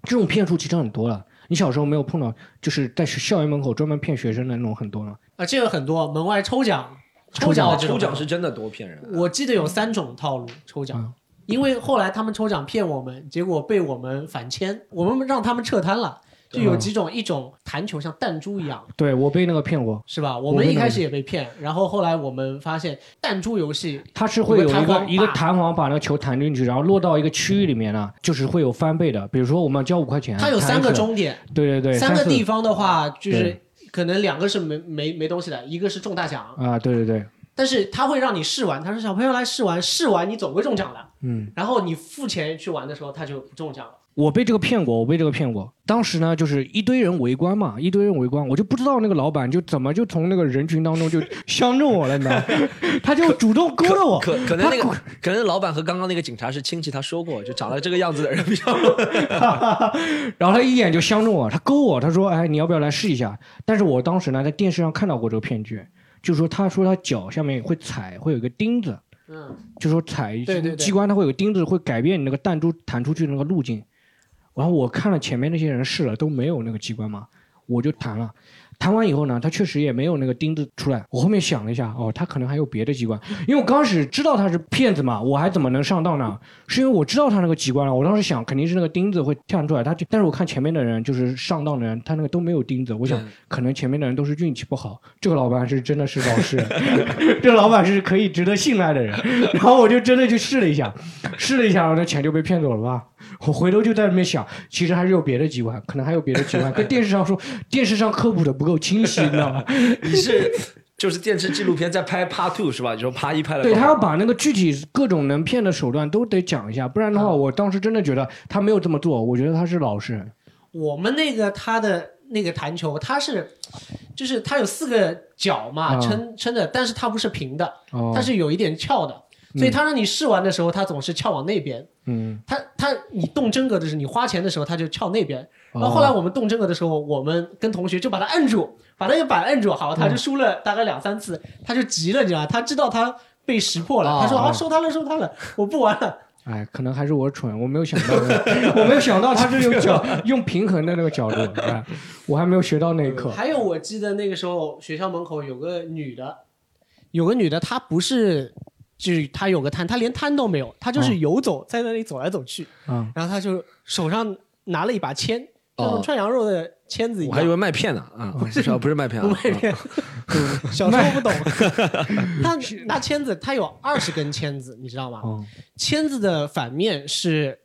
Speaker 3: 这种骗术其实很多了，你小时候没有碰到，就是在校园门口专门骗学生的那种很多了。
Speaker 6: 啊，这个很多门外抽奖，
Speaker 3: 抽奖
Speaker 4: 抽奖是真的多骗人。
Speaker 6: 我记得有三种套路抽奖，因为后来他们抽奖骗我们，结果被我们反签，我们让他们撤摊了。就有几种，一种弹球像弹珠一样，
Speaker 3: 对我被那个骗过，
Speaker 6: 是吧？我们一开始也被骗，然后后来我们发现弹珠游戏
Speaker 3: 它是会有一
Speaker 6: 个弹
Speaker 3: 一个弹簧把那个球弹进去，然后落到一个区域里面呢，就是会有翻倍的。比如说我们要交五块钱，
Speaker 6: 它有三个终点，
Speaker 3: 对对对，
Speaker 6: 三个地方的话就是
Speaker 3: 对
Speaker 6: 可能两个是没没没东西的，一个是中大奖，
Speaker 3: 啊，对对对，
Speaker 6: 但是他会让你试玩，他说小朋友来试玩，试玩你总会中奖的，
Speaker 3: 嗯。
Speaker 6: 然后你付钱去玩的时候，他就不中奖了。
Speaker 3: 我被这个骗过，我被这个骗过。当时呢，就是一堆人围观嘛，一堆人围观，我就不知道那个老板就怎么就从那个人群当中就 相中我了，你知道吗？他就主动勾搭我，
Speaker 4: 可可能那个可能老板和刚刚那个警察是亲戚，他说过，就长得这个样子的人比较。
Speaker 3: 然后他一眼就相中我，他勾我，他说：“哎，你要不要来试一下？”但是我当时呢，在电视上看到过这个骗局，就说他说他脚下面会踩，会有一个钉子，
Speaker 6: 嗯，
Speaker 3: 就说踩机关它会有个钉子，会改变你那个弹珠弹出去的那个路径。然后我看了前面那些人试了都没有那个机关嘛，我就谈了。弹完以后呢，他确实也没有那个钉子出来。我后面想了一下，哦，他可能还有别的机关，因为我刚开始知道他是骗子嘛，我还怎么能上当呢？是因为我知道他那个机关了，我当时想肯定是那个钉子会跳出来，他就，但是我看前面的人就是上当的人，他那个都没有钉子，我想可能前面的人都是运气不好，这个老板是真的是老实人，这个老板是可以值得信赖的人。然后我就真的去试了一下，试了一下，然后那钱就被骗走了吧。我回头就在那边想，其实还是有别的机关，可能还有别的机关，跟电视上说，电视上科普的不够清晰，你知道吗？
Speaker 4: 你是就是电视纪录片在拍 Part Two 是吧？你说 Part 一拍了，
Speaker 3: 对他要把那个具体各种能骗的手段都得讲一下，不然的话，我当时真的觉得他没有这么做，我觉得他是老实人。
Speaker 6: 我们那个他的那个弹球，他是就是他有四个角嘛，
Speaker 3: 啊
Speaker 6: 撑撑着，但是它不是平的，
Speaker 3: 哦，
Speaker 6: 它是有一点翘的，所以他让你试玩的时候，他总是翘往那边。
Speaker 3: 嗯，
Speaker 6: 它它你动真格的是你花钱的时候，他就翘那边。
Speaker 3: 哦
Speaker 6: 然后后来我们动真格的时候，我们跟同学就把他摁住，把那个板摁住，好，他就输了大概两三次，他就急了，你知道吗？他知道他被识破了，
Speaker 4: 哦
Speaker 6: 他说啊，收他了，收他了，我不玩了。
Speaker 3: 哎，可能还是我蠢，我没有想到，我没有想到他是用角用平衡的那个角度，哎，我还没有学到那一课。
Speaker 6: 还有，我记得那个时候学校门口有个女的，有个女的，她不是，就是他有个摊，他连摊都没有，他就是
Speaker 3: 哦
Speaker 6: 游走在那里走来走去，
Speaker 3: 嗯、
Speaker 6: 然后他就手上拿了一把签，像
Speaker 4: 哦
Speaker 6: 串羊肉的签子一样。
Speaker 4: 我还以为麦片呢啊，不是。不是卖片啊，
Speaker 6: 不卖片，小时候不懂。他拿签子，他有二十根签子，你知道吗？
Speaker 3: 哦，
Speaker 6: 签子的反面是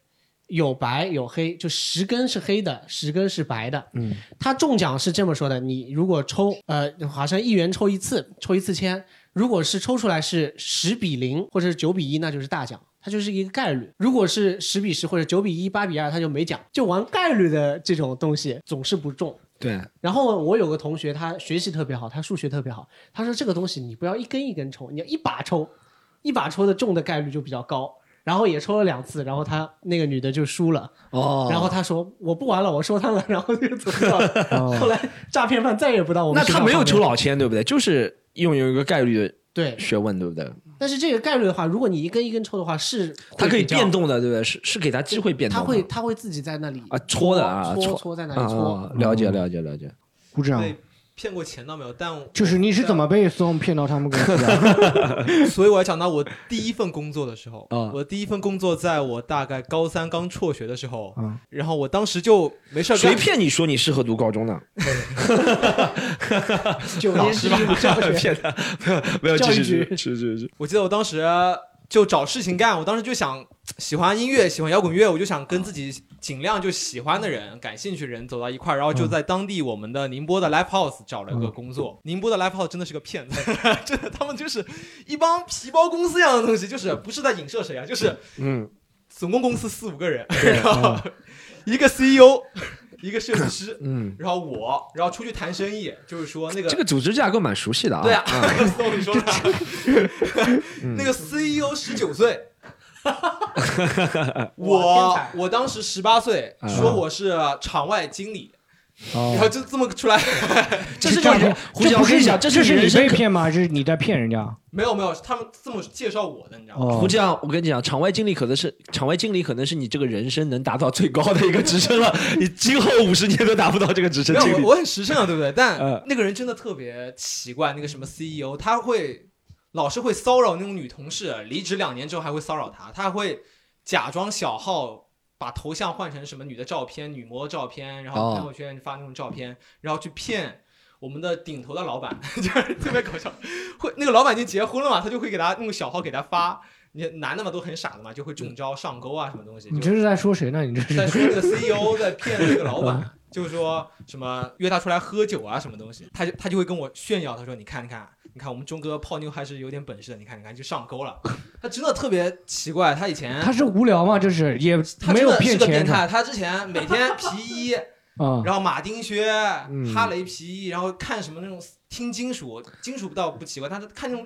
Speaker 6: 有白有黑，就十根是黑的，十根是白的。
Speaker 3: 嗯，
Speaker 6: 他中奖是这么说的：你如果抽，呃，好像一元抽一次，抽一次签，如果是抽出来是十比零或者是九比一，那就是大奖。它就是一个概率，如果是十比十或者九比一、八比二，它就没奖。就玩概率的这种东西总是不中。
Speaker 4: 对，
Speaker 6: 然后我有个同学，他学习特别好，他数学特别好。他说这个东西你不要一根一根抽，你要一把抽，一把抽的中的概率就比较高。然后也抽了两次，然后他那个女的就输了。
Speaker 4: 哦，
Speaker 6: 然后他说我不玩了，我收摊了，然后就走掉了。
Speaker 3: 哦
Speaker 6: 后来诈骗犯再也不到我们
Speaker 4: 那他没有抽老千，对不对？就是拥有一个概率的
Speaker 6: 对，
Speaker 4: 学问，对不对？
Speaker 6: 但是这个概率的话，如果你一根一根抽的话，是
Speaker 4: 它可以变，动的，对不对？是是给它机会变动
Speaker 6: 他
Speaker 4: 的，
Speaker 6: 会它会自己在那里
Speaker 4: 啊搓的啊
Speaker 6: 搓
Speaker 4: 搓
Speaker 6: 搓在那
Speaker 4: 啊
Speaker 6: 里搓。
Speaker 4: 啊，了解了解了解。
Speaker 3: 鼓掌。
Speaker 5: 被骗过钱到没有，但
Speaker 3: 就是你是怎么被 Storm 骗到他们公司的？
Speaker 5: 所以我要讲到我第一份工作的时候，
Speaker 4: 啊
Speaker 5: 我第一份工作在我大概高三刚辍学的时候，
Speaker 3: 嗯
Speaker 5: 然后我当时就没事儿
Speaker 4: 谁，骗你说你适合读高中的？
Speaker 6: 九年制教学，
Speaker 4: 骗他，没有
Speaker 6: 没有
Speaker 4: 继续
Speaker 6: 局
Speaker 4: 是是是。
Speaker 5: 我记得我当时就找事情干，我当时就想喜欢音乐，喜欢摇滚乐，我就想跟自己尽量就喜欢的人、感兴趣的人走到一块儿，然后就在当地我们的宁波的 live house 找了个工作。宁波的 live house 真的是个骗子，真的，他们就是一帮皮包公司一样的东西，就是不是在影射谁啊，就是
Speaker 4: 嗯，
Speaker 5: 总共公司四五个人，然后一个 CEO，一个设计师，
Speaker 4: 嗯，
Speaker 5: 然后我，然后出去谈生意，就是说那个
Speaker 4: 这个组织架构蛮熟悉的啊。
Speaker 5: 对啊，
Speaker 4: 嗯
Speaker 5: 我跟你说的，那个 CEO 十九岁。我我当时十八岁，
Speaker 4: 嗯
Speaker 5: 说我是场外经理，
Speaker 3: 哦
Speaker 5: 然后就这么出来，
Speaker 4: 这是你人，胡跟你讲，这
Speaker 3: 这是你被骗吗？还是你在骗人家？
Speaker 5: 没有没有，他们这么介绍我的，你知道吗？
Speaker 3: 哦
Speaker 4: 胡，酱，我跟你讲，场外经理可能是场外经理，可能是你这个人生能达到最高的一个职称了。你今后五十年都达不到这个职称
Speaker 5: 没。有，
Speaker 4: 经理
Speaker 5: 我我很实诚啊，对不对？但
Speaker 4: 嗯
Speaker 5: 那个人真的特别奇怪，那个什么 CEO，他会老是会骚扰那种女同事，离职两年之后还会骚扰她，他还会假装小号。把头像换成什么女的照片、女模照片，然后
Speaker 4: 哦
Speaker 5: 朋友圈发那种照片，然后去骗我们的顶头的老板，就是特别搞笑。会那个老板已经结婚了嘛，他就会给他用小号给他发，你男的嘛都很傻的嘛，就会中招上钩啊什么东西。
Speaker 3: 你这是在说谁呢？你这是在
Speaker 5: 说那个 CEO 在骗那个老板，就是说什么约他出来喝酒啊，什么东西，他就他就会跟我炫耀，他说你看你看你看我们钟哥泡妞还是有点本事的，你看你看就上钩了。他真的特别奇怪，他以前
Speaker 3: 他是无聊吗？就是也没有
Speaker 5: 他真的是
Speaker 3: 骗钱是
Speaker 5: 个变态，他之前每天皮衣，
Speaker 3: 啊？
Speaker 5: 然后马丁靴、
Speaker 4: 嗯
Speaker 5: 哈雷皮衣，然后看什么那种听金属，金属倒不奇怪，他是看那种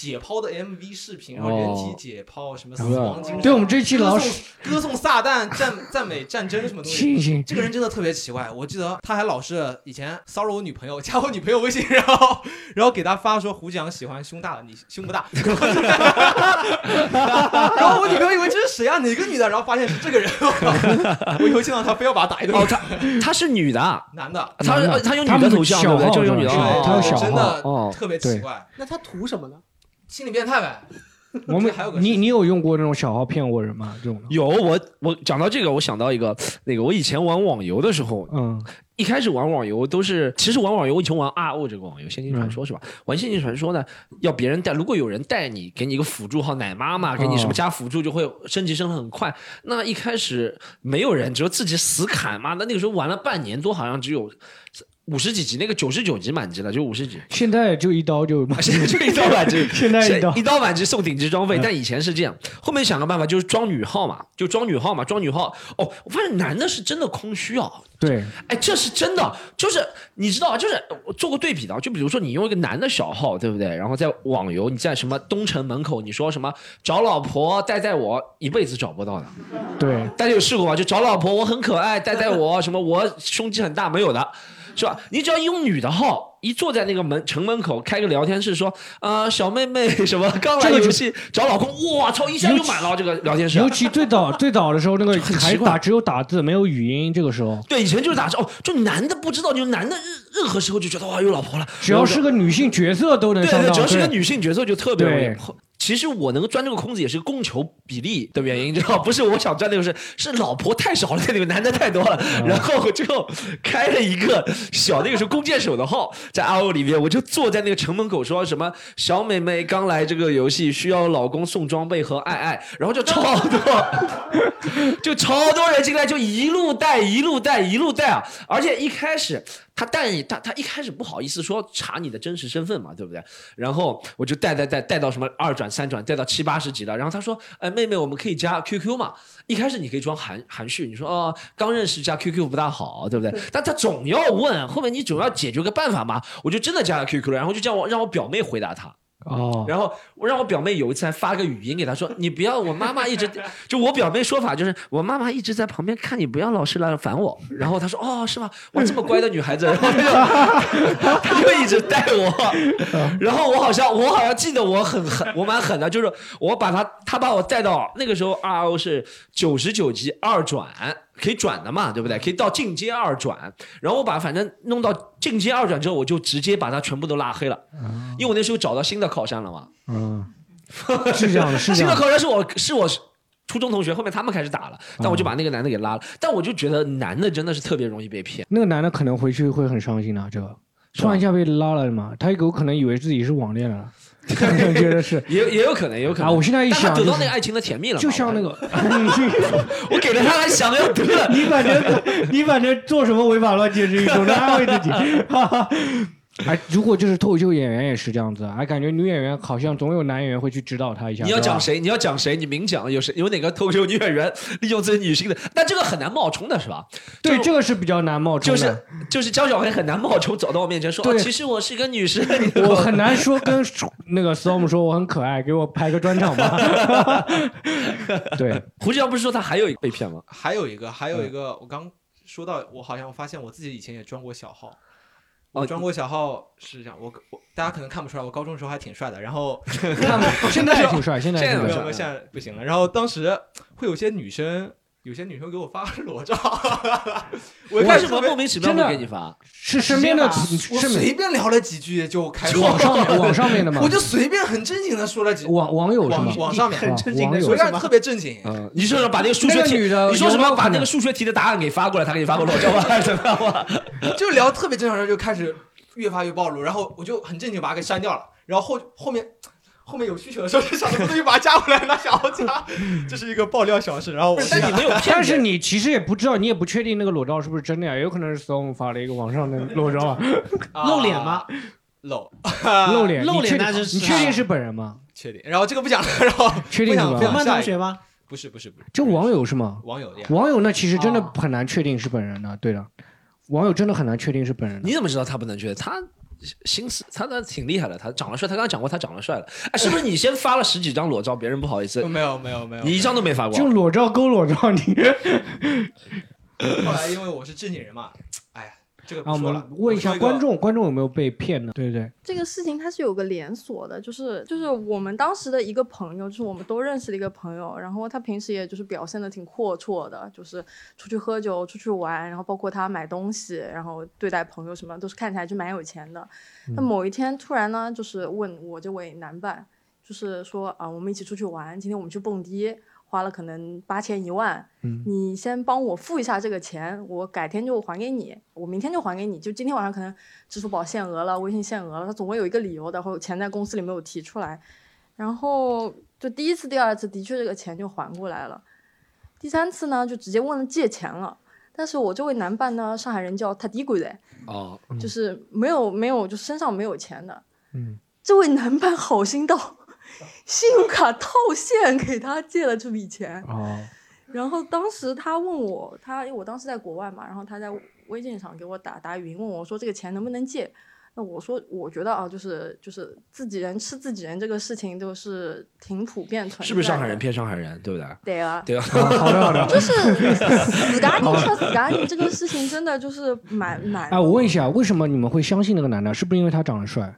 Speaker 5: 解剖的 MV 视频，然后人体
Speaker 4: 哦
Speaker 5: 解剖什么死
Speaker 3: 哦
Speaker 5: 亡金属，
Speaker 3: 对我们这期
Speaker 5: 歌颂
Speaker 3: 老师，
Speaker 5: 歌颂撒旦、赞赞美战争什么东西。这个人真的特别奇怪，我记得他还老是以前骚扰我女朋友，加我女朋友微信，然后然后给他发说胡讲喜欢胸大的，你胸不大，然后我女朋友以为这是谁啊，哪个女的，然后发现是这个人，我以后见到他非要把他打一顿。
Speaker 4: 哦，她她是女的啊，
Speaker 5: 男的，
Speaker 4: 她
Speaker 3: 男的
Speaker 4: 她用女的头像，对不对？就是用女的。
Speaker 5: 真的
Speaker 4: 哦
Speaker 5: 特别奇怪，
Speaker 6: 那他图什么呢？
Speaker 5: 心理变态呗。
Speaker 3: 我们
Speaker 5: 还有个
Speaker 3: 你你有用过那种小号骗过人吗？这种？
Speaker 4: 有我我讲到这个，我想到一个那个，我以前玩网游的时候，
Speaker 3: 嗯
Speaker 4: 一开始玩网游都是，其实玩网游我以前玩 RO 这个网游《仙境传说》是吧？玩《仙境传说》呢，要别人带，如果有人带你，给你一个辅助号奶妈嘛，给你什么加辅助就会升级升的很快。那一开始没有人，只有自己死砍嘛。那那个时候玩了半年多，好像只有五十几级，那个九十九级满级了，就五十级。
Speaker 3: 现在就一刀就
Speaker 4: 满 现在就一刀满级，
Speaker 3: 现在一刀
Speaker 4: 一刀满级送顶级装备，
Speaker 3: 嗯
Speaker 4: 但以前是这样。后面想个办法，就是装女号嘛，就装女号嘛，装女号。哦，我发现男的是真的空虚啊。
Speaker 3: 对，
Speaker 4: 哎，这是真的，就是你知道啊，就是我做过对比的，就比如说你用一个男的小号，对不对？然后在网游，你在什么东城门口，你说什么找老婆带带我，一辈子找不到的。
Speaker 3: 对，
Speaker 4: 大家有试过吗？就找老婆，我很可爱，带带我，什么我胸肌很大，没有的，是吧？你只要用女的号，一坐在那个门城门口开个聊天室，说啊、呃小妹妹什么刚来
Speaker 3: 这个就
Speaker 4: 游戏找老公，我操，一下就满了这个聊天室
Speaker 3: 尤。其 最早最早的时候，那个还打只有打字没有语音，这个时候
Speaker 4: 对，以前就是打字哦，就男的不知道，就男的任任何时候就觉得哇有老婆了，
Speaker 3: 只要是个女性角色都能
Speaker 4: 对对。只要是个女性角色就特别容易
Speaker 3: 对。
Speaker 4: 其实我能钻这个空子也是供求比例的原因，知道不是我想钻那个是是老婆太少了，在里面男的太多了，
Speaker 3: 嗯。
Speaker 4: 然后我就开了一个小那个是弓箭手的号，在 RO 里面，我就坐在那个城门口说什么小美眉刚来这个游戏需要老公送装备和爱爱，然后就超多，就超多人进来就一路带一路带一路带啊，而且一开始。他带你，他他一开始不好意思说查你的真实身份嘛，对不对？然后我就带带带带到什么二转三转，带到七八十级了。然后他说：“哎，妹妹，我们可以加 QQ 嘛？一开始你可以装含含蓄，你说哦，刚认识加 QQ 不大好，对不对？但他总要问，后面你总要解决个办法嘛。我就真的加了 QQ 了，然后就叫我让我表妹回答他。
Speaker 3: 哦，
Speaker 4: 然后我让我表妹有一次还发个语音给她说：“你不要，我妈妈一直 就我表妹说法就是我妈妈一直在旁边看你，不要老是来烦我。”然后她说：“哦，是吗？哇，这么乖的女孩子。”然后她就她就一直带我。然后我好像我好像记得我很狠，我蛮狠的，就是我把她她把我带到那个时候 RO 是九十九级二转。可以转的嘛，对不对？可以到进阶二转，然后我把反正弄到进阶二转之后，我就直接把他全部都拉黑了，因为我那时候找到新的靠山了嘛。
Speaker 3: 嗯，是这样的，是这
Speaker 4: 新的
Speaker 3: 新的。
Speaker 4: 考山是我是我初中同学，后面他们开始打了，但我
Speaker 3: 嗯
Speaker 4: 就把那个男的给拉了。但我就觉得男的真的是特别容易被骗。
Speaker 3: 那个男的可能回去会很伤心的，这个突然一下被拉了嘛，他有可能以为自己是网恋了，觉得是。
Speaker 4: 也也有可能，也有可能。
Speaker 3: 啊我现在一
Speaker 4: 但他
Speaker 3: 想
Speaker 4: 得到那个爱情的甜蜜了嘛，
Speaker 3: 就像那个，
Speaker 4: 我给了他，还想着要得了。
Speaker 3: 你反正你反正做什么违法乱纪的事情，总是安慰自己。哎，如果就是脱口秀演员也是这样子，哎，感觉女演员好像总有男演员会去指导她一下。
Speaker 4: 你要讲？谁？你要讲谁？你明讲，有谁？有哪个脱口秀女演员 利用自己女性的？但这个很难冒充的是吧？
Speaker 3: 对，这个是比较难冒充的就。
Speaker 4: 是就是江小黑很难冒充走到我面前说，
Speaker 3: 对
Speaker 4: 哦，其实我是一个女生。
Speaker 3: 我很难说跟那个 storm 说我很可爱，给我拍个专场吧。对，
Speaker 4: 胡志阳不是说他还有一个被骗吗？
Speaker 5: 还有一个，还有一个，我刚说到，我好像发现我自己以前也装过小号。
Speaker 4: 哦
Speaker 5: 我装过小号是这样，我我大家可能看不出来，我高中的时候还挺帅的，然后
Speaker 3: 现在挺帅，现在
Speaker 4: 现在
Speaker 5: 没有没有，现在不行了。然后当时会有些女生，有些女生给我发裸照，我一 开
Speaker 4: 为什么莫名其妙
Speaker 3: 真的
Speaker 4: 会给你发？
Speaker 3: 是身边的
Speaker 5: 我
Speaker 3: 是
Speaker 5: 随便聊了几句就开始
Speaker 3: 网上面网上面的吗？
Speaker 5: 我就随便很正经的说了几，
Speaker 3: 网网友是吗
Speaker 5: 网？网上面
Speaker 3: 啊
Speaker 6: 很正经的
Speaker 5: 我让特别正经，
Speaker 4: 嗯，你说说把那个数学题，你说什么把那个数学题的答案给发过来，他给你发个裸照吗？还是怎么样吗？
Speaker 5: 就聊特别正常的时候就开始越发越暴露，然后我就很正经把它给删掉了，然后后后面。后面有需求的时候就想着不对，就把它加回来，那小号加，这是一个爆料小事。然后我
Speaker 4: 但你没有 骗
Speaker 3: 但是你其实也不知道，你也不确定那个裸照是不是真的呀，有可能是 storm 发了一个网上的裸照啊，
Speaker 6: 露脸吗？
Speaker 5: 露
Speaker 3: 露脸，
Speaker 6: 露
Speaker 3: 你确定
Speaker 6: 脸那是
Speaker 3: 你确定是本人吗？
Speaker 5: 确定。然后这个不讲了，然后
Speaker 3: 确定是吧
Speaker 5: 不想不想
Speaker 6: 曼
Speaker 5: 下一个
Speaker 6: 同学吗？
Speaker 5: 不是不是不是，
Speaker 3: 就网友是吗？
Speaker 5: 网友呀，
Speaker 3: 网友那其实真的
Speaker 6: 哦
Speaker 3: 很难确定是本人的，对的，网友真的很难确定是本人的。
Speaker 4: 你怎么知道他不能确定？他心思他他挺厉害的，他长得帅。他刚刚讲过他长得帅了。哎，是不是你先发了十几张裸照，别人不好意思，
Speaker 5: 没有没有没有，
Speaker 4: 你一张都没发过
Speaker 3: 就？裸照勾裸照，你
Speaker 5: 后来因为我是正经人嘛，这个
Speaker 3: 啊，我们
Speaker 5: 不说了。
Speaker 3: 问一下观，众，观众有没有被骗呢？对不对？
Speaker 7: 这个事情它是有个连锁的，就是就是我们当时的一个朋友，就是我们都认识的一个朋友，然后他平时也就是表现的挺阔绰的，就是出去喝酒、出去玩，然后包括他买东西，然后对待朋友什么都是看起来就蛮有钱的。那某一天突然呢，就是问我这位男伴，就是说啊，我们一起出去玩，今天我们去蹦迪。花了可能八千一万，
Speaker 3: 嗯。
Speaker 7: 你先帮我付一下这个钱，我改天就还给你，我明天就还给你，就今天晚上可能支付宝限额了，微信限额了，他总会有一个理由的，或者钱在公司里没有提出来，然后就第一次、第二次的确这个钱就还过来了，第三次呢就直接问了借钱了，但是我这位男伴呢，上海人叫他低鬼的，
Speaker 4: 哦，
Speaker 7: 就是没有没有就身上没有钱的，
Speaker 3: 嗯，
Speaker 7: 这位男伴好心到信用卡套现给他借了这笔钱，
Speaker 3: 哦，
Speaker 7: 然后当时他问我，他因为我当时在国外嘛，然后他在微信上给我打打语音问我说这个钱能不能借？那我说我觉得啊，就是就是自己人吃自己人这个事情就是挺普遍存在的，
Speaker 4: 是不是上海人？骗上海人，对不对？
Speaker 7: 对啊，
Speaker 4: 对啊，
Speaker 3: 好的好的。
Speaker 7: 就是自嘎你说自嘎你这个事情真的就是蛮蛮
Speaker 3: 哎，我问一下，为什么你们会相信那个男的？是不是因为他长得帅？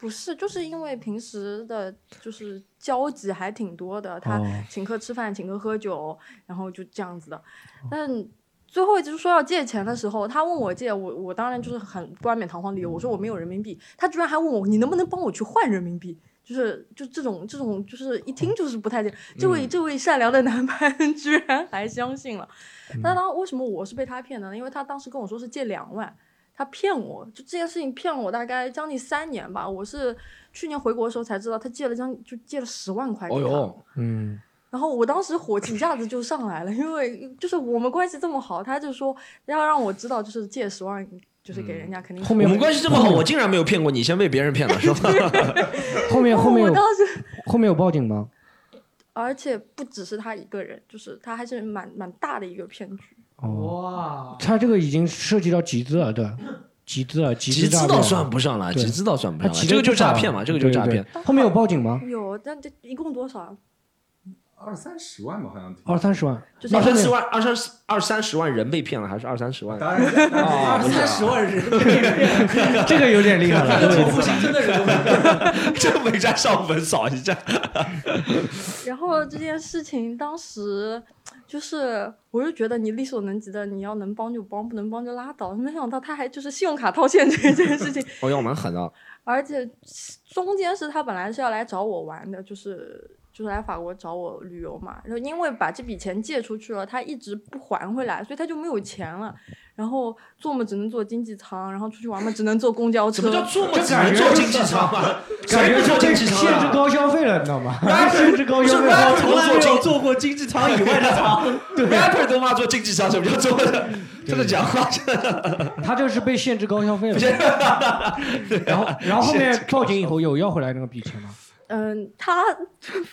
Speaker 7: 不是，就是因为平时的，就是交集还挺多的，他
Speaker 3: 哦
Speaker 7: 请客吃饭，请客喝酒，然后就这样子的。但最后就是说要借钱的时候，他问我借，我我当然就是很冠冕堂皇理由，我说我没有人民币，他居然还问我你能不能帮我去换人民币。就是就这种这种就是一听就是不太对，这位这位善良的男伴 居然还相信了。但当为什么我是被他骗的呢？因为他当时跟我说是借两万，他骗我，就这件事情骗了我大概将近三年吧。我是去年回国的时候才知道，他借了将就借了十万块给他。
Speaker 4: 哦哟，
Speaker 3: 嗯，
Speaker 7: 然后我当时火气一下子就上来了，因为就是我们关系这么好，他就说要让我知道，就是借十万就是给人家肯定是
Speaker 3: 后面
Speaker 4: 我们关系这么好，我竟然没有骗过你，先被别人骗了是吧？
Speaker 3: 后面后面有
Speaker 7: 我当时，
Speaker 3: 后面有报警吗？
Speaker 7: 而且不只是他一个人，就是他还是蛮蛮大的一个骗局。
Speaker 3: 哦，
Speaker 6: 哇，
Speaker 3: 他这个已经涉及到集资了，对，集资了，集
Speaker 4: 集
Speaker 3: 资
Speaker 4: 倒算不上了，集资倒算不上了，这个就是诈骗嘛，这个就是诈骗。。
Speaker 3: 后面有报警吗？
Speaker 7: 有，但这一共多少啊？
Speaker 1: 二三十万吧，好像。
Speaker 3: 二三十万，
Speaker 4: 二三十万，二三十二三十万人被骗了，还是二三十万？
Speaker 1: 当然，二
Speaker 6: 三十万人被骗，
Speaker 3: 这个有点厉害了。
Speaker 6: 重复性真的是。
Speaker 4: 这个没在上坟扫一下。
Speaker 7: 然后这件事情当时就是，我就觉得你力所能及的，你要能帮就帮，不能帮就拉倒。没想到他还就是信用卡套现这这件事情，
Speaker 4: 哦要，蛮狠的。
Speaker 7: 而且中间是他本来是要来找我玩的，就是就是来法国找我旅游嘛。然后因为把这笔钱借出去了，他一直不还回来，所以他就没有钱了。然后坐嘛只能坐经济舱，然后出去玩嘛只能坐公交车。
Speaker 4: 什么叫坐嘛只能
Speaker 3: 感觉
Speaker 4: 坐经济舱啊？
Speaker 3: 感觉
Speaker 4: 谁不坐
Speaker 3: 就被
Speaker 4: 经济舱
Speaker 3: 限制
Speaker 4: 啊？
Speaker 3: 高消费了，你知道吗 限制高消费。
Speaker 6: 从来没有
Speaker 4: 坐
Speaker 6: 过经济舱以外的舱。
Speaker 4: rapper 都骂坐经济舱，什么叫坐的？这个讲话真的
Speaker 3: 他这是被限制高消费了。然后，然后后面报警以后有要回来那个笔钱吗？
Speaker 7: 嗯，他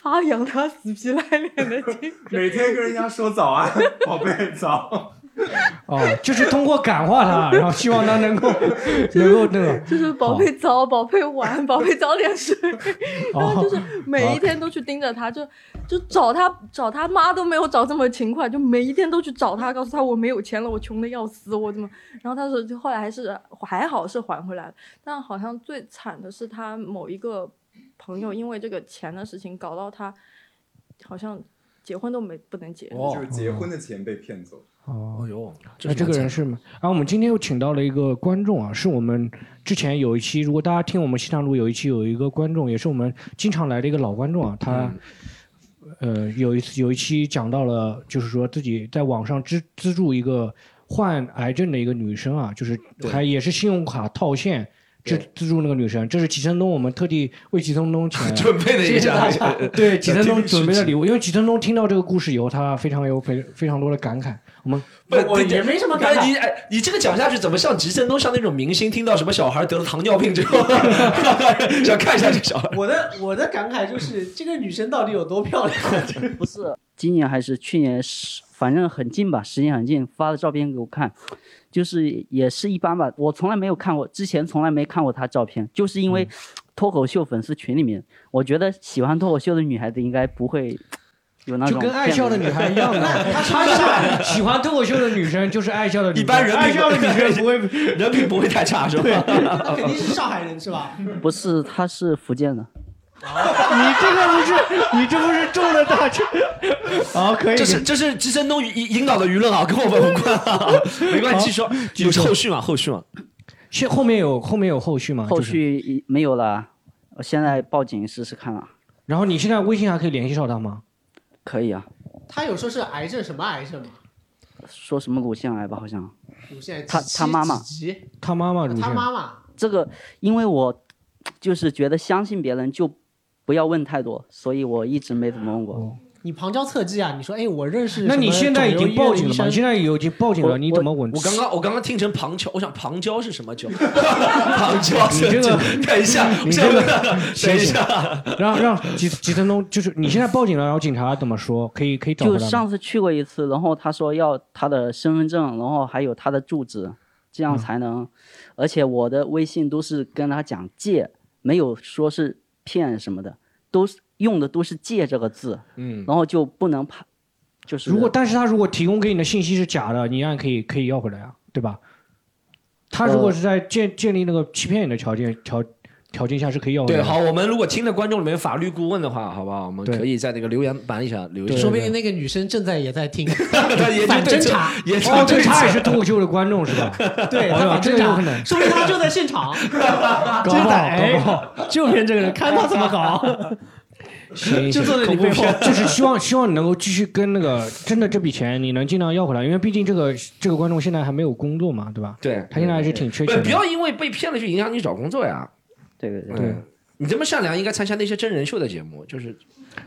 Speaker 7: 发扬他死皮赖脸的精神
Speaker 1: 每天跟人家说早安，宝贝早。
Speaker 3: 哦，就是通过感化他，然后希望他能够 能够那个。
Speaker 7: 就是宝贝早，宝贝晚，宝贝早点睡，然后就是每一天都去盯着他，就就找他找他妈都没有找这么勤快，就每一天都去找他，告诉他我没有钱了，我穷的要死，我怎么？然后他说，就后来还是还好是还回来了，但好像最惨的是他某一个朋友因为这个钱的事情搞到他好像结婚都没不能结。
Speaker 4: 哦
Speaker 1: 就是结婚的钱被骗走。
Speaker 3: 哦，
Speaker 4: 哦呦，
Speaker 3: 那这个人是吗？然后我们今天又请到了一个观众啊，是我们之前有一期，如果大家听我们西塘路有一期有一个观众，也是我们经常来的一个老观众啊，他。呃，有一次有一期讲到了，就是说自己在网上资资助一个患癌症的一个女生啊，就是还也是信用卡套现资
Speaker 4: 对
Speaker 3: 资助那个女生，这是吉森东，我们特地为吉森东请来
Speaker 4: 准备了一下，
Speaker 3: 对 吉森东准备的礼物，因为吉森东听到这个故事以后，他非常有非非常多的感慨。我们
Speaker 4: 不
Speaker 6: 我也没什么感慨
Speaker 4: 你哎，你这个讲下去，怎么像吉森东像那种明星，听到什么小孩得了糖尿病之后，想看一下这小孩。
Speaker 6: 我的我的感慨就是，这个女生到底有多漂亮？
Speaker 8: 不是今年还是去年是，反正很近吧，时间很近，发的照片给我看，就是也是一般吧。我从来没有看过，之前从来没看过她照片，就是因为脱口秀粉丝群里面，我觉得喜欢脱口秀的女孩子应该不会 有那种
Speaker 3: 就
Speaker 8: 种
Speaker 3: 跟爱笑的女孩一样的，她是喜欢脱口秀的女生，就是爱笑的女生。
Speaker 4: 一般人品
Speaker 3: 爱笑的女生 不会。
Speaker 4: 人品不会太差，是吧？
Speaker 6: 那肯定是上海人是吧？
Speaker 8: 不是，她是福建的。
Speaker 3: 你这个不是，你这不是中了大奖？好，可以。
Speaker 4: 这是这是资深东引引导的舆论啊，跟我们无关啊。没关系，继续说，有后续吗？后续吗？
Speaker 3: 现后面有后面有后续吗？
Speaker 8: 后续没有了，我现在报警试试看啊。
Speaker 3: 然后你现在微信还可以联系到他吗？
Speaker 8: 可以啊，
Speaker 6: 他有说是癌症，什么癌症吗？
Speaker 8: 说什么乳腺癌吧，好像
Speaker 6: 乳腺癌。他
Speaker 8: 他妈妈
Speaker 3: 他妈妈乳腺
Speaker 6: 她妈妈
Speaker 8: 这个，因为我就是觉得相信别人就不要问太多，所以我一直没怎么问过。
Speaker 6: 你旁敲侧击啊！你说，哎，我认识什么
Speaker 3: 那。你现在已经报警了吗？你现在已经报警了，你怎么稳？
Speaker 4: 我刚刚我刚刚听成旁敲，我想旁敲是什么酒？旁 敲
Speaker 3: 你这个
Speaker 4: 等一下，
Speaker 3: 你这个
Speaker 4: 等一下，
Speaker 3: 让让几几分钟，就是你现在报警了，然后警察怎么说？可以可以找
Speaker 8: 就？上次去过一次，然后他说要他的身份证，然后还有他的住址，这样才能。而且我的微信都是跟他讲借，没有说是骗什么的，都是用的都是借这个字，
Speaker 4: 嗯，
Speaker 8: 然后就不能怕，就是
Speaker 3: 如果但是他如果提供给你的信息是假的，你一样可以可以要回来啊，对吧？他如果是在建建立那个欺骗你的条件条条件下是可以要的
Speaker 4: 对，好，我们如果听的观众里面有法律顾问的话，好不好？我们可以在那个留言板里下留言。
Speaker 6: 说不定那个女生正在也在听，
Speaker 4: 他研究
Speaker 6: 反侦查，
Speaker 4: 研究
Speaker 3: 哦，对，
Speaker 4: 对
Speaker 3: 他也是脱口秀的观众是吧？
Speaker 6: 对，反侦查，说明他就在现场，
Speaker 3: 搞不好
Speaker 6: 真的，哎就骗这个人，看他怎么搞。
Speaker 3: 行行，
Speaker 6: 就坐在你背后
Speaker 3: 就是希望希望你能够继续跟那个真的这笔钱你能尽量要回来，因为毕竟这个这个观众现在还没有工作嘛，对吧？
Speaker 4: 对，
Speaker 3: 他现在还是挺缺钱。
Speaker 4: 不要因为被骗了就影响你找工作呀。
Speaker 8: 对对对，
Speaker 3: 对
Speaker 4: 你这么善良，应该参加那些真人秀的节目，就是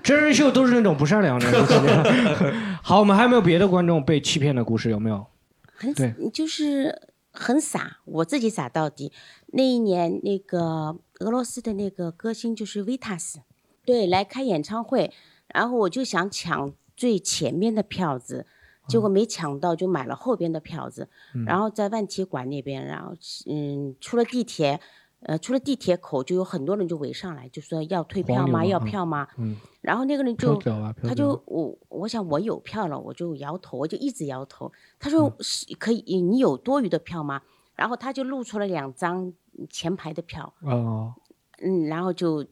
Speaker 3: 真人秀都是那种不善良的。好，我们还有没有别的观众被欺骗的故事？有没有？
Speaker 9: 很
Speaker 3: 对
Speaker 9: 就是很傻，我自己傻到底。那一年，那个俄罗斯的那个歌星就是 Vitas，对，来开演唱会，然后我就想抢最前面的票子，结果没抢到，就买了后边的票子，然后在万体馆那边，然后嗯，出了地铁。呃，出了地铁口就有很多人就围上来，就说要退票吗？要票吗？
Speaker 3: 嗯，
Speaker 9: 然后那个人就
Speaker 3: 啊，
Speaker 9: 他就我我想我有票了，我就摇头，我就一直摇头。他说是可以，你有多余的票吗？然后他就露出了两张前排的票，
Speaker 3: 哦，
Speaker 9: 嗯，然后就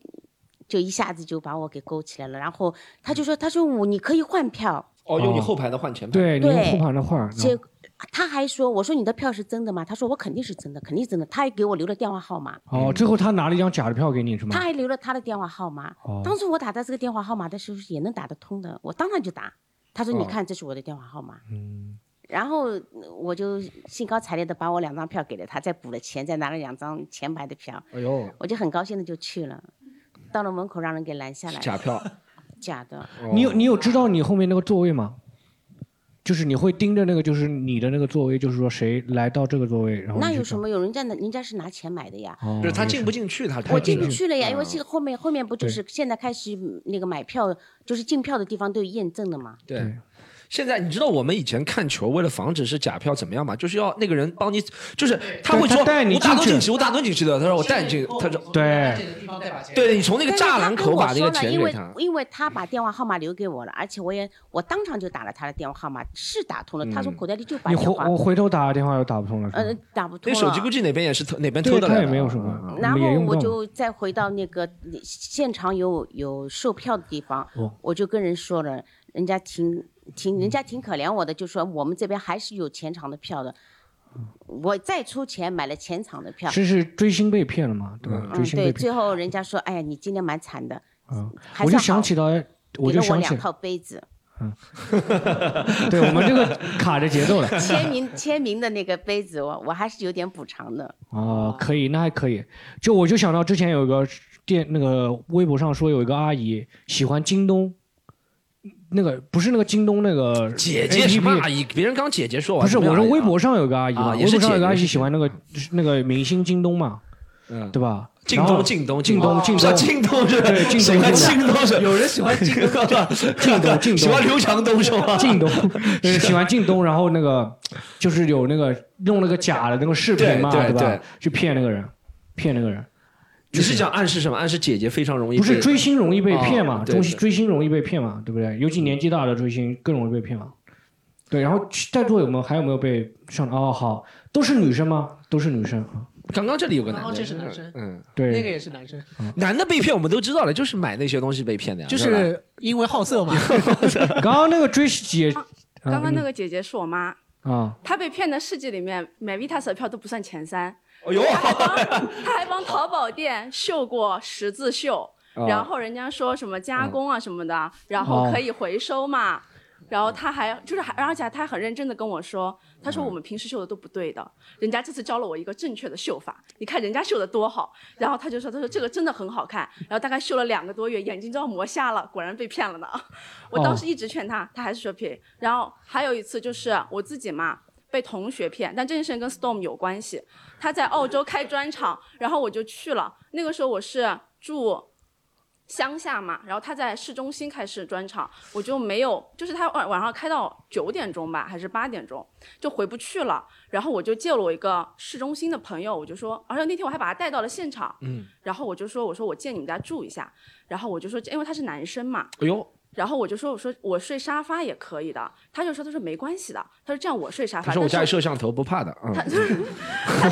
Speaker 9: 就一下子就把我给勾起来了。然后他就说，他说我你可以换票，
Speaker 4: 哦，用你后排的换前排。
Speaker 3: 对，你后排的换，
Speaker 9: 结他还说，我说你的票是真的吗？他说我肯定是真的，肯定是真的。他还给我留了电话号码，
Speaker 3: 哦，最后他拿了一张假的票给你是吗
Speaker 9: 他？还留了他的电话号码。
Speaker 3: 哦
Speaker 9: 当时我打的这个电话号码的时候也能打得通的，我当然就打。他说：“你
Speaker 4: 哦
Speaker 9: 看，这是我的电话号码。”
Speaker 3: 嗯，
Speaker 9: 然后呃我就兴高采烈的把我两张票给了他，再补了钱，再拿了两张前排的票，
Speaker 3: 哎呦，
Speaker 9: 我就很高兴的就去了。到了门口让人给拦下来，
Speaker 4: 假票，
Speaker 9: 假的。
Speaker 4: 哦
Speaker 3: 你有你有知道你后面那个座位吗？就是你会盯着那个，就是你的那个座位，就是说谁来到这个座位，然后？
Speaker 9: 那有什么？有人家的，人家是拿钱买的呀。
Speaker 3: 哦
Speaker 4: 就是他进不
Speaker 3: 进？
Speaker 4: 去，他
Speaker 9: 我进
Speaker 3: 进
Speaker 9: 不去了呀，因为
Speaker 4: 嗯
Speaker 9: 这个后面后面不就是现在开始嗯那个买票，就是进票的地方都有验证的嘛。
Speaker 4: 对
Speaker 3: 对。
Speaker 4: 现在你知道我们以前看球，为了防止是假票怎么样吗？就是要那个人帮你，就是他会说我打
Speaker 3: 进去
Speaker 4: 都进去，我打都进去的。他说我带你进，他说
Speaker 3: 对，
Speaker 4: 对你从那个栅栏口把那个钱
Speaker 9: 因为
Speaker 4: 给他。
Speaker 9: 因为他把电话号码留给我了，而且我也我当场就打了他的电话号码，是打通了。他说
Speaker 4: 嗯
Speaker 9: 口袋里就把
Speaker 3: 你
Speaker 9: 电话，
Speaker 3: 回我回头打个电话又打不通了，嗯
Speaker 9: 呃？，打不通。
Speaker 4: 那手机估计哪边也是偷，哪边偷
Speaker 3: 的，他
Speaker 4: 的来的。
Speaker 3: 也没有什么
Speaker 4: 嗯，
Speaker 9: 然后我就再回到那个现场有有售票的地方，
Speaker 3: 哦
Speaker 9: 我就跟人说了，人家挺挺人家挺可怜我的，就说我们这边还是有前场的票的，我再出钱买了前场的票。
Speaker 3: 是是追星被骗了嘛，对吧？
Speaker 9: 嗯，对，
Speaker 3: 星被骗。
Speaker 9: 最后人家说，哎呀，你今天蛮惨的，
Speaker 3: 嗯，我就想起到，我
Speaker 9: 给了我两
Speaker 3: 就想起，
Speaker 9: 套杯子，嗯
Speaker 3: 对我们这个卡着节奏了。
Speaker 9: 签名签名的那个杯子，我我还是有点补偿的。
Speaker 3: 哦，可以，那还可以。就我就想到之前有一个电那个微博上说有一个阿姨喜欢京东，那个不是那个京东那个
Speaker 4: 姐姐什么阿姨？别人刚姐姐说完，
Speaker 3: 不是，我
Speaker 4: 什么阿姨啊
Speaker 3: 说微博上有个阿姨嘛，
Speaker 4: 啊
Speaker 3: 微博上有个阿姨喜欢那个那个明星京东嘛，
Speaker 4: 嗯，
Speaker 3: 对吧？
Speaker 4: 靳
Speaker 3: 然后
Speaker 4: 东，京东，
Speaker 3: 京东，京东，
Speaker 4: 是靳东是
Speaker 3: 对靳
Speaker 4: 喜欢
Speaker 3: 东靳
Speaker 4: 靳东是
Speaker 6: 有人喜欢京东，
Speaker 3: 京东，京东，
Speaker 4: 喜欢刘强东是吗？
Speaker 3: 京东，对，喜欢京东，然后那个就是有那个弄那个假的那个视频嘛，
Speaker 4: 对对对？
Speaker 3: 去骗那个人，骗那个人。
Speaker 4: 你是讲暗示什么？暗示姐姐非常容易
Speaker 3: 不是追星容易被骗嘛？追
Speaker 4: 哦对对
Speaker 3: 追星容易被骗嘛？对不对？尤其年纪大的追星更容易被骗嘛。对，然后在座有没有还有没有被上？哦，好，都是女生吗？都是女生啊。
Speaker 4: 刚刚这里有个男
Speaker 6: 哦
Speaker 4: 的，
Speaker 6: 这是男生
Speaker 4: 嗯，
Speaker 3: 对，
Speaker 6: 那个也是男生，
Speaker 4: 男的被骗我们都知道了，就是买那些东西被骗的呀，
Speaker 6: 就是因为好色嘛。
Speaker 3: 刚刚那个追姐，
Speaker 10: 刚刚那
Speaker 3: 个
Speaker 10: 个姐姐是我妈，
Speaker 3: 啊，
Speaker 10: 她被骗的世界里面买 Vitas 的票都不算前三，
Speaker 4: 哎呦，
Speaker 10: 他还帮淘宝店绣过十字绣，
Speaker 4: 啊
Speaker 10: 然后人家说什么加工啊什么的，然后可以回收嘛。然后他还就是还，而且他还很认真的跟我说，他说我们平时绣的都不对的，人家这次教了我一个正确的绣法，你看人家绣的多好。然后他就说，他说这个真的很好看。然后大概绣了两个多月，眼睛都要磨瞎了，果然被骗了呢。我当时一直劝他，他还是说骗。然后还有一次就是我自己嘛。被同学骗，但这件事情跟 Storm 有关系。他在澳洲开专场，然后我就去了。那个时候我是住乡下嘛，然后他在市中心开始专场，我就没有，就是他晚晚上开到九点钟吧，还是八点钟，就回不去了。然后我就借了我一个市中心的朋友，我就说，而且那天我还把他带到了现场，
Speaker 4: 嗯，
Speaker 10: 然后我就说，我说我借你们家住一下，然后我就说，因为他是男生嘛，
Speaker 4: 哎呦，
Speaker 10: 然后我就说，我说我睡沙发也可以的，他就说，他说没关系的，他说这样我睡沙发，
Speaker 4: 他说我家里摄像头不怕的，嗯，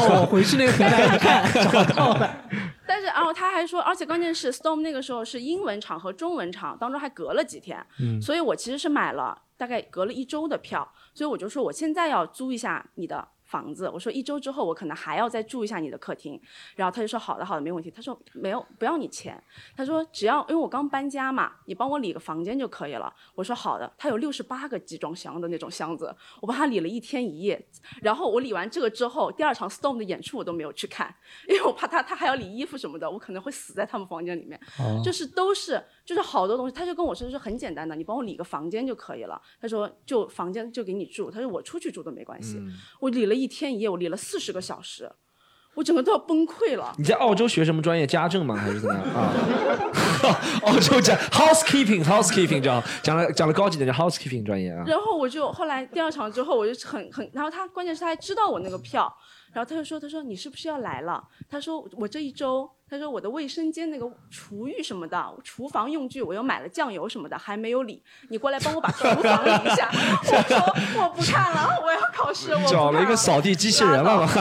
Speaker 6: 哦，回去那个平台一看，找到了。
Speaker 10: 但是，然后他还说，而且关键是 Storm 那个时候是英文场和中文场当中还隔了几天，
Speaker 3: 嗯。
Speaker 10: 所以我其实是买了大概隔了一周的票，所以我就说我现在要租一下你的房子，我说一周之后我可能还要再住一下你的客厅，然后他就说好的好的没问题，他说没有不要你钱，他说只要因为我刚搬家嘛，你帮我理个房间就可以了，我说好的，他有六十八个集装箱的那种箱子，我帮他理了一天一夜，然后我理完这个之后，第二场 Storm 的演出我都没有去看，因为我怕他他还要理衣服什么的，我可能会死在他们房间里面。
Speaker 3: 哦。
Speaker 10: 就是都是就是好多东西，他就跟我说是很简单的，你帮我理个房间就可以了。他说就房间就给你住，他说我出去住都没关系。我理了一天一夜，我理了四十个小时，我整个都要崩溃了。
Speaker 4: 你在澳洲学什么专业？家政吗？还是怎么样啊？澳洲讲 housekeeping，housekeeping 讲讲了讲了高级点叫 housekeeping 专业啊。
Speaker 10: 然后我就后来第二场之后，我就很很，然后他关键是他还知道我那个票，然后他就说，他说你是不是要来了？他说我这一周，他说我的卫生间那个厨浴什么的，厨房用具我又买了酱油什么的还没有理，你过来帮我把厨房理一下。我说我不看了，我要考试，我不
Speaker 4: 找了一个扫地机器人了
Speaker 10: 拉倒
Speaker 4: 嘛？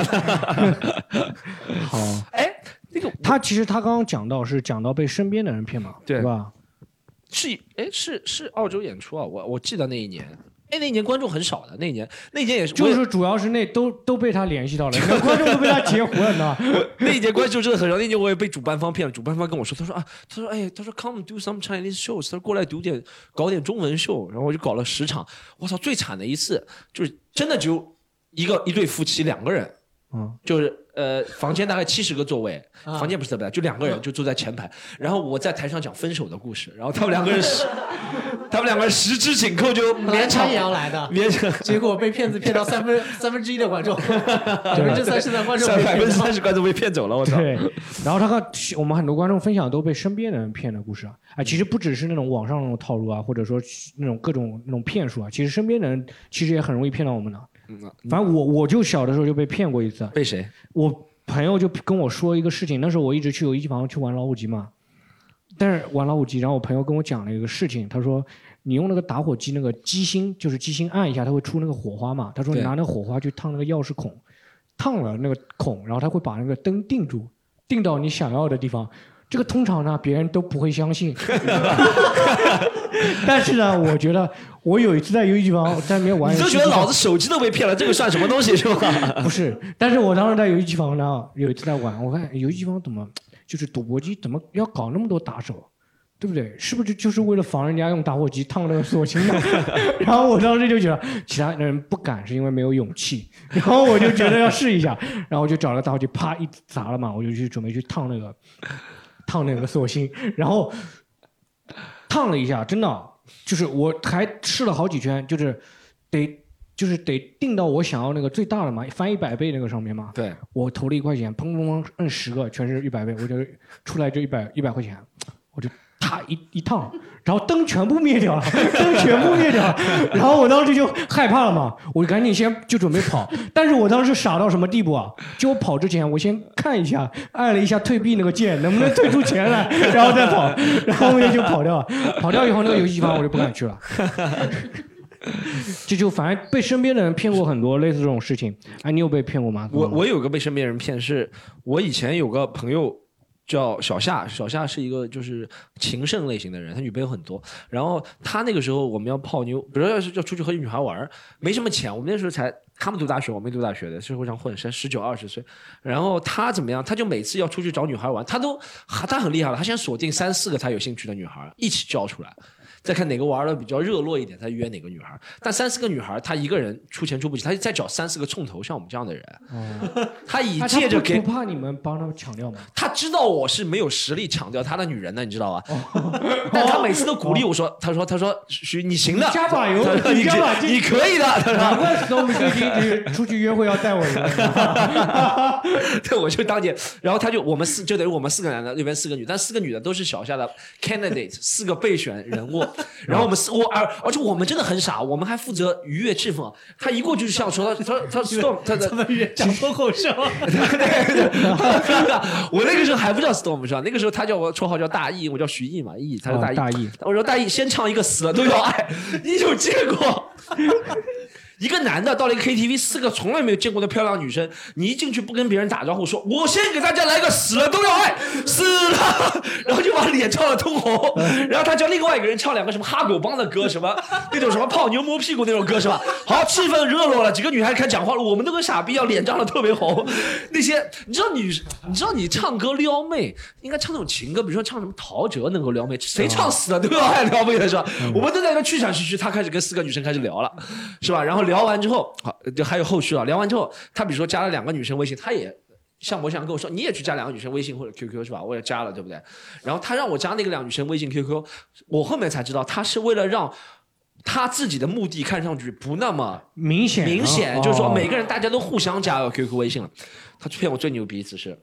Speaker 3: 好。
Speaker 4: 哎，那个
Speaker 3: 他其实他刚刚讲到是讲到被身边的人骗嘛，
Speaker 4: 对
Speaker 3: 对吧？
Speaker 4: 是哎是是澳洲演出啊，我我记得那一年哎，那一年观众很少的，那一年那一年也是，
Speaker 3: 就是主要是那都都被他联系到了，那观众都被他截胡了，你知道吗？
Speaker 4: 那一年观众真的很少，那一年我也被主办方骗了。主办方跟我说，他说啊，他说哎，他说 come do some Chinese shows，他说过来读点搞点中文秀，然后我就搞了十场。我操，最惨的一次就是真的只有一个一对夫妻两个人，
Speaker 3: 嗯，
Speaker 4: 就是呃房间大概七十个座位，
Speaker 6: 啊
Speaker 4: 房间不是特别大，就两个人就坐在前排，然后我在台上讲分手的故事，然后他们两个人十，他们两个十指紧扣就 勉强
Speaker 6: 本来他也要来的，
Speaker 4: 勉强。
Speaker 6: 结果被骗子骗到三分 三分之一的观众，百分之三十的观众
Speaker 4: 百分之三。十观众被骗走了，我操！
Speaker 3: 对，然后他看我们很多观众分享都被身边的人骗的故事啊，哎，其实不只是那种网上那种套路啊，或者说那种各种那种骗术啊，其实身边的人其实也很容易骗到我们的。
Speaker 4: 嗯
Speaker 3: 反正我我就小的时候就被骗过一次，
Speaker 4: 被谁？
Speaker 3: 我朋友就跟我说一个事情，那时候我一直去游戏房去玩老虎机嘛，但是玩老虎机，然后我朋友跟我讲了一个事情，他说你用那个打火机那个机芯，就是机芯按一下，它会出那个火花嘛，他说你拿那个火花去烫那个钥匙孔，烫了那个孔，然后它会把那个灯定住，定到你想要的地方。这个通常呢，别人都不会相信。但是呢，我觉得我有一次在游戏机房在里面玩
Speaker 4: 你
Speaker 3: 游戏，
Speaker 4: 都觉得老子手机都被骗了，这个算什么东西是吧？
Speaker 3: 不是，但是我当时在游戏机房呢，有一次在玩，我看游戏机房怎么就是赌博机怎么要搞那么多打手，对不对？是不是就是为了防人家用打火机烫那个锁芯呢？然后我当时就觉得其他人不敢，是因为没有勇气。然后我就觉得要试一下，然后我就找了打火机，啪一砸了嘛，我就去准备去烫那个烫那个锁芯，然后烫了一下，真的就是我还试了好几圈，就是得就是得定到我想要那个最大的嘛，翻一百倍那个上面嘛。
Speaker 4: 对，
Speaker 3: 我投了一块钱，砰砰砰摁十个，全是一百倍，我就出来就一百一百块钱，我就啪一一烫，然后灯全部灭掉了，灯全部灭掉了，然后我当时就害怕了嘛，我就赶紧先就准备跑，但是我当时傻到什么地步啊？就我跑之前，我先看一下，按了一下退币那个键，能不能退出钱来，然后再跑，然后后面就跑掉了，跑掉以后那个游戏房我就不敢去了。这就反正被身边的人骗过很多类似这种事情，哎，你有被骗过吗？
Speaker 4: 我我有个被身边人骗，是我以前有个朋友叫小夏，小夏是一个就是情圣类型的人，他女朋友很多。然后他那个时候我们要泡妞，比如说要是要出去和女孩玩，没什么钱，我们那时候才他们读大学，我没读大学的，社会上混，才十九二十岁。然后他怎么样？他就每次要出去找女孩玩，他都他很厉害了，他先锁定三四个他有兴趣的女孩一起叫出来。再看哪个玩的比较热络一点，他约哪个女孩。但三四个女孩，他一个人出钱出不起，他就再找三四个冲头，像我们这样的人。他以
Speaker 3: 那
Speaker 4: 借着给
Speaker 3: 他不不怕你们帮他们抢掉吗？
Speaker 4: 他知道我是没有实力抢掉他的女人的，你知道吧？但他每次都鼓励我说：“他说他说徐你行的，
Speaker 3: 加把油
Speaker 4: 你
Speaker 3: 你加把劲
Speaker 4: 你可以的。”他说
Speaker 3: 难怪 Storm 最近出去约会要带我一个。
Speaker 4: “对，我就当年，然后他就我们四就等于我们四个男的，那边四个女，但四个女的都是小夏的 candidate，四个备选人物。然后我们四我而而且我们真的很傻，我们还负责愉悦气氛。他一过去就笑说他他他 storm 他的
Speaker 6: 讲脱口秀，
Speaker 4: 我那个时候还不叫 Storm 是吧？那个时候他叫我绰号叫大义，我叫徐毅嘛，毅，他叫大义。
Speaker 3: 哦大义
Speaker 4: 我说大义先唱一个死了都要爱，你有见过？一个男的到了一个 KTV，四个从来没有见过的漂亮女生，你一进去不跟别人打招呼，说我先给大家来个死了都要爱，死了，然后就把脸唱得通红，然后他叫另外一个人唱两个什么哈狗帮的歌，什么那种什么泡妞摸屁股那种歌是吧？好，气氛热络了，几个女孩开始讲话了，我们都跟傻逼一样，脸涨得特别红。那些你知道女，你知道你唱歌撩妹应该唱那种情歌，比如说唱什么陶喆能够撩妹，谁唱死了都要爱撩妹的是吧？我们都在那边气喘吁吁，他开始跟四个女生开始聊了，是吧？然后聊完之后，好，就还有后续啊。聊完之后，他比如说加了两个女生微信，他也。像模像样跟我说，你也去加两个女生微信或者 QQ 是吧？我也加了，对不对？然后他让我加那个两个女生微信 QQ，我后面才知道他是为了让他自己的目的看上去不那么
Speaker 3: 明显
Speaker 4: 明显，
Speaker 3: 哦
Speaker 4: 就是说每个人大家都互相加了 QQ 微信了。他骗我最牛逼一次是，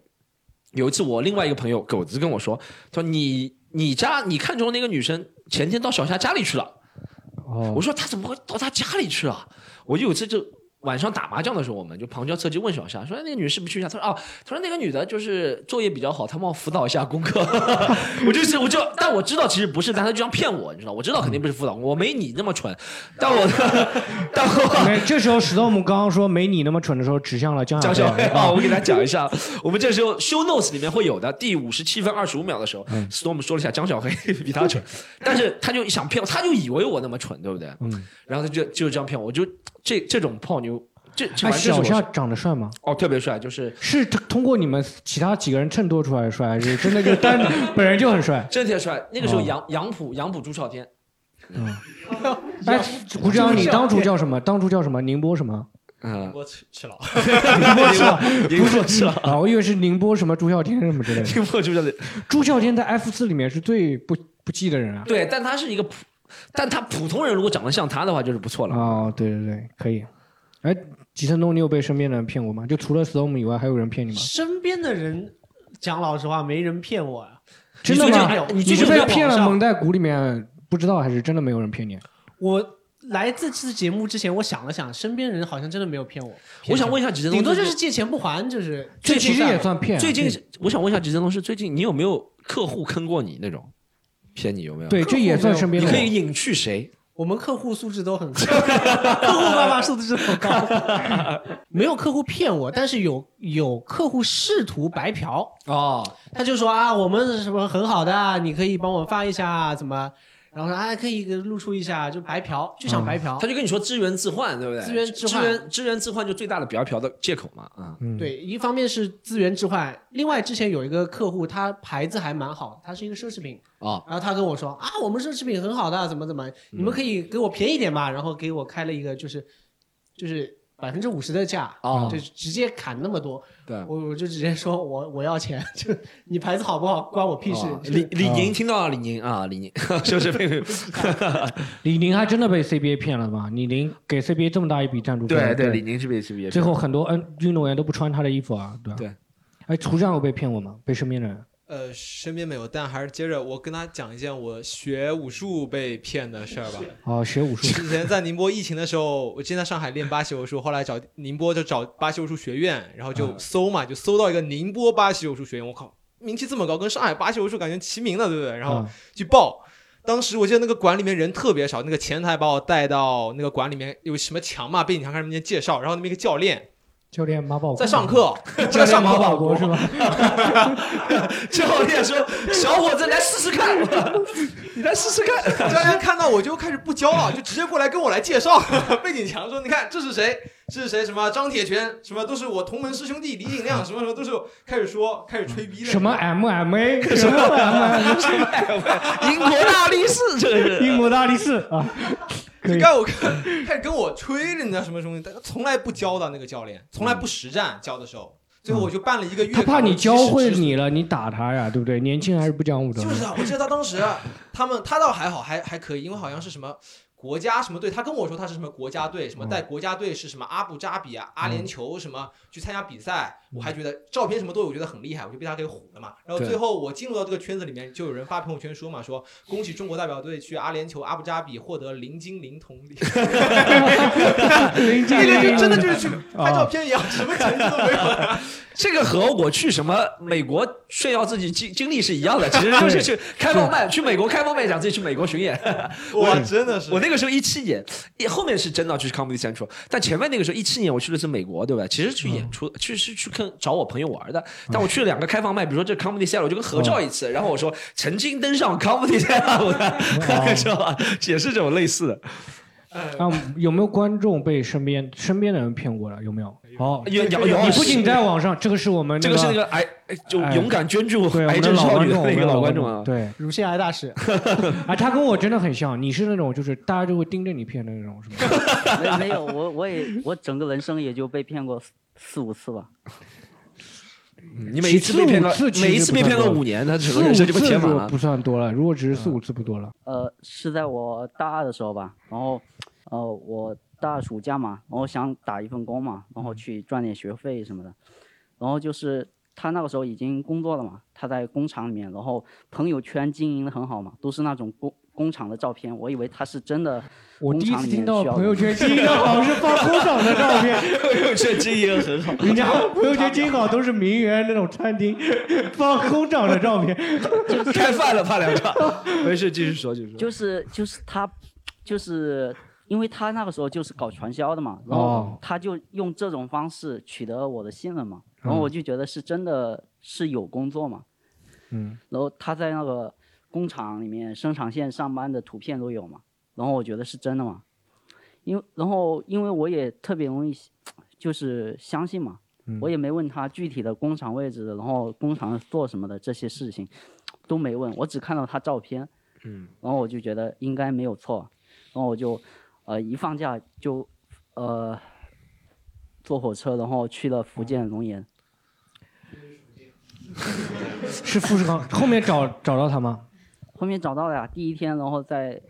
Speaker 4: 有一次我另外一个朋友狗子跟我说，他说你你家你看中那个女生前天到小夏家里去了。
Speaker 3: 哦
Speaker 4: 我说他怎么会到他家里去了？我就有一次就晚上打麻将的时候，我们就旁敲侧击问小夏说：“哎那个女士不去一下？”他说：“哦，他说那个女的就是作业比较好，她帮我辅导一下功课。”我就是我就，但我知道其实不是，但他就这样骗我，你知道？我知道肯定不是辅导，我没你那么蠢，但我 但我
Speaker 3: 没，这时候史东姆刚刚说没你那么蠢的时候，指向了江
Speaker 4: 江小黑
Speaker 3: 啊
Speaker 4: 啊，我给大家讲一下，我们这时候 show notes 里面会有的，第五十七分二十五秒的时候，Storm 说了一下江小黑比他蠢，但是他就想骗我，他就以为我那么蠢，对不对？
Speaker 3: 嗯，
Speaker 4: 然后他就就这样骗我，我就这这种泡妞，这这
Speaker 3: 哎，
Speaker 4: 完全是我
Speaker 3: 小夏长得帅吗？
Speaker 4: 哦特别帅，就是
Speaker 3: 是通过你们其他几个人衬托出来的帅，还是真的就单 本人就很帅？
Speaker 4: 真的特别帅。那个时候
Speaker 3: 哦
Speaker 4: 杨杨浦杨浦朱孝天，嗯
Speaker 3: 哎，胡志阳，你当初叫什么？当初叫什么？宁波什么？
Speaker 4: 嗯，
Speaker 5: 我吃吃了，
Speaker 3: 宁波是吧？
Speaker 4: 宁波是吧？
Speaker 3: 啊，我以为是宁波什么朱孝天什么之类的。
Speaker 4: 宁波朱孝天，
Speaker 3: 朱孝天在 F 四里面是最不不济的人啊。
Speaker 4: 对，但他是一个普，但他普通人如果长得像他的话，就是不错了。
Speaker 3: 哦，对对对，可以。哎，吉森东，你有被身边的人骗过吗？就除了 Storm 以外，还有人骗你吗？
Speaker 6: 身边的人讲老实话，没人骗我呀。
Speaker 3: 真的吗？你是被骗了蒙在鼓里面不知道，还是真的没有人骗你？
Speaker 6: 我来这次节目之前，我想了想，身边人好像真的没有骗我。
Speaker 4: 我想问一下吉森东，
Speaker 6: 顶多就是借钱不还，就是
Speaker 3: 这其实也算骗。
Speaker 4: 最近我想问一下吉森东，是最近你有没有客户坑过你那种骗你有没有？
Speaker 3: 对，这也算身边的。
Speaker 4: 你可以隐去谁？
Speaker 6: 我们客户素质都很高，客户爸爸素质很高。没有客户骗我，但是有有客户试图白嫖
Speaker 4: 哦，
Speaker 6: 他就说啊，我们什么很好的，你可以帮我发一下怎么，然后说啊可以给露出一下，就白嫖，就想白嫖。
Speaker 4: 他就跟你说资源置换，对不对？
Speaker 6: 资源置换
Speaker 4: 资源资源置换就最大的白嫖的借口嘛，啊、
Speaker 3: 嗯，
Speaker 6: 对，一方面是资源置换，另外之前有一个客户，他牌子还蛮好，他是一个奢侈品，
Speaker 4: 哦，
Speaker 6: 然后他跟我说啊，我们奢侈品很好的，怎么怎么，你们可以给我便宜点嘛，然后给我开了一个就是就是百分之五十的价，
Speaker 4: 哦
Speaker 6: 就直接砍那么多，
Speaker 4: 对，
Speaker 6: 我我就直接说我我要钱，就你牌子好不好关我屁事。
Speaker 4: 哦李李宁听到了，李宁啊，李宁是不是被？
Speaker 3: 李宁还真的被 CBA 骗了吗？李宁给 CBA 这么大一笔赞助费，
Speaker 4: 对对，李宁是被是被
Speaker 3: 最后很多嗯运动员都不穿他的衣服啊，对吧？
Speaker 4: 对。
Speaker 3: 哎，涂上有被骗过吗？被身边的人？
Speaker 5: 呃，身边没有，但还是接着我跟他讲一件我学武术被骗的事儿吧。
Speaker 3: 哦，学武术。
Speaker 5: 之前在宁波疫情的时候，我之前在上海练巴西武术，后来找宁波就找巴西武术学院，然后就搜嘛，就搜到一个宁波巴西武术学院，我靠，名气这么高，跟上海巴西武术感觉齐名了，对不对？然后
Speaker 3: 嗯
Speaker 5: 去报。当时我记得那个馆里面人特别少，那个前台把我带到那个馆里面，有什么墙嘛，背景墙开始面介绍，然后那么一个教练
Speaker 3: 教练马宝
Speaker 5: 在上课，在上
Speaker 3: 马宝
Speaker 5: 课，
Speaker 3: 国是吧？
Speaker 4: 教练说：“小伙子来试试看，你来试试看。
Speaker 5: 教练看到我就开始不教了，就直接过来跟我来介绍背景墙，说你看这是谁，这是谁，什么张铁拳，什么都是我同门师兄弟李景亮，什么什么都是开始说，开始吹逼的。
Speaker 3: 什么 MMA？什么 MMA？
Speaker 4: 英国大力士，这是
Speaker 3: 英国大力士啊！可以
Speaker 5: 开我开始跟我吹着，你知道什么东西，但他从来不教的那个教练，从来不实战教的时候，最后我就办了一个月卡。
Speaker 3: 他怕你教会你了，你打他呀，对不对？年轻人还是不讲武德。
Speaker 5: 就是啊，我记得他当时他们他倒还好，还还可以，因为好像是什么国家什么队，他跟我说他是什么国家队，什么带国家队是什么阿布扎比啊、阿联酋什么去参加比赛，我还觉得照片什么都有，我觉得很厉害，我就被他给唬了嘛。然后最后我进入到这个圈子里面，就有人发朋友圈说嘛，说恭喜中国代表队去阿联酋阿布扎比获得零金零铜礼，
Speaker 3: 零
Speaker 5: 那个就真的就是去
Speaker 3: 啊
Speaker 5: 拍照片一样，什么成绩都没有。
Speaker 4: 这个和我去什么美国炫耀自己经经历是一样的，其实就是去开放麦，去美国开放麦讲自己去美国巡演。
Speaker 5: 我，真的是
Speaker 4: 我那个时候一七年，也后面是真的去 Comedy Central，但前面那个时候一七年我去的是美国，对吧？其实去演出，去是去跟找我朋友玩的。但我去了两个开放麦，比如说这 Comedy Central，我就跟合照一次，然后我说曾经登上 Comedy Central 的，知道吧？也是这种类似的。
Speaker 3: 啊，有没有观众被身边身边的人骗过了？有没有？好，
Speaker 4: 有有有
Speaker 3: 你不仅在网上，这个是我们
Speaker 4: 这个是那个癌，就勇敢捐助癌症少女的
Speaker 3: 众，
Speaker 4: 那个老观众啊。
Speaker 3: 对，
Speaker 6: 乳腺癌大使，
Speaker 3: 啊，他跟我真的很像，你是那种就是大家就会盯着你骗的那种，是吗？
Speaker 8: 没没有，我我也我整个人生也就被骗过四四五次吧。
Speaker 4: 你每一次被骗个
Speaker 3: 四五次
Speaker 4: 每一次被骗个
Speaker 3: 不算多
Speaker 4: 五年，他整
Speaker 3: 四五
Speaker 4: 个人生就被
Speaker 3: 次
Speaker 4: 填满了。
Speaker 3: 不算多了，如果只是四五次不多了。
Speaker 8: 呃，是在我大二的时候吧，然后呃我大暑假嘛，然后想打一份工嘛，然后去赚点学费什么的，然后就是他那个时候已经工作了嘛，他在工厂里面，然后朋友圈经营的很好嘛，都是那种工工厂的照片，我以为他是真的
Speaker 3: 我第一
Speaker 8: 工厂里
Speaker 3: 次听到朋友圈经营的好是放工厂的照片，
Speaker 4: 朋友圈经营很好，
Speaker 3: 人家朋友圈经营好都是名媛那种餐厅，放工厂的照片。
Speaker 4: 开饭了，怕两场。没事，继续说，继续说。
Speaker 8: 就是就是他，就是因为他那个时候就是搞传销的嘛，然后
Speaker 3: 哦。
Speaker 8: 他就用这种方式取得我的信任嘛，然后我就觉得是真的是有工作嘛，
Speaker 3: 嗯，
Speaker 8: 然后他在那个工厂里面生产线上班的图片都有嘛，然后我觉得是真的嘛，因为然后因为我也特别容易 就是相信嘛，我也没问他具体的工厂位置，然后工厂做什么的这些事情都没问，我只看到他照片，
Speaker 4: 嗯，
Speaker 8: 然后我就觉得应该没有错，然后我就呃一放假就呃坐火车，然后去了福建龙岩。
Speaker 3: 是富士康后面找找到他吗？
Speaker 8: 后面找到了呀，第一天，然后在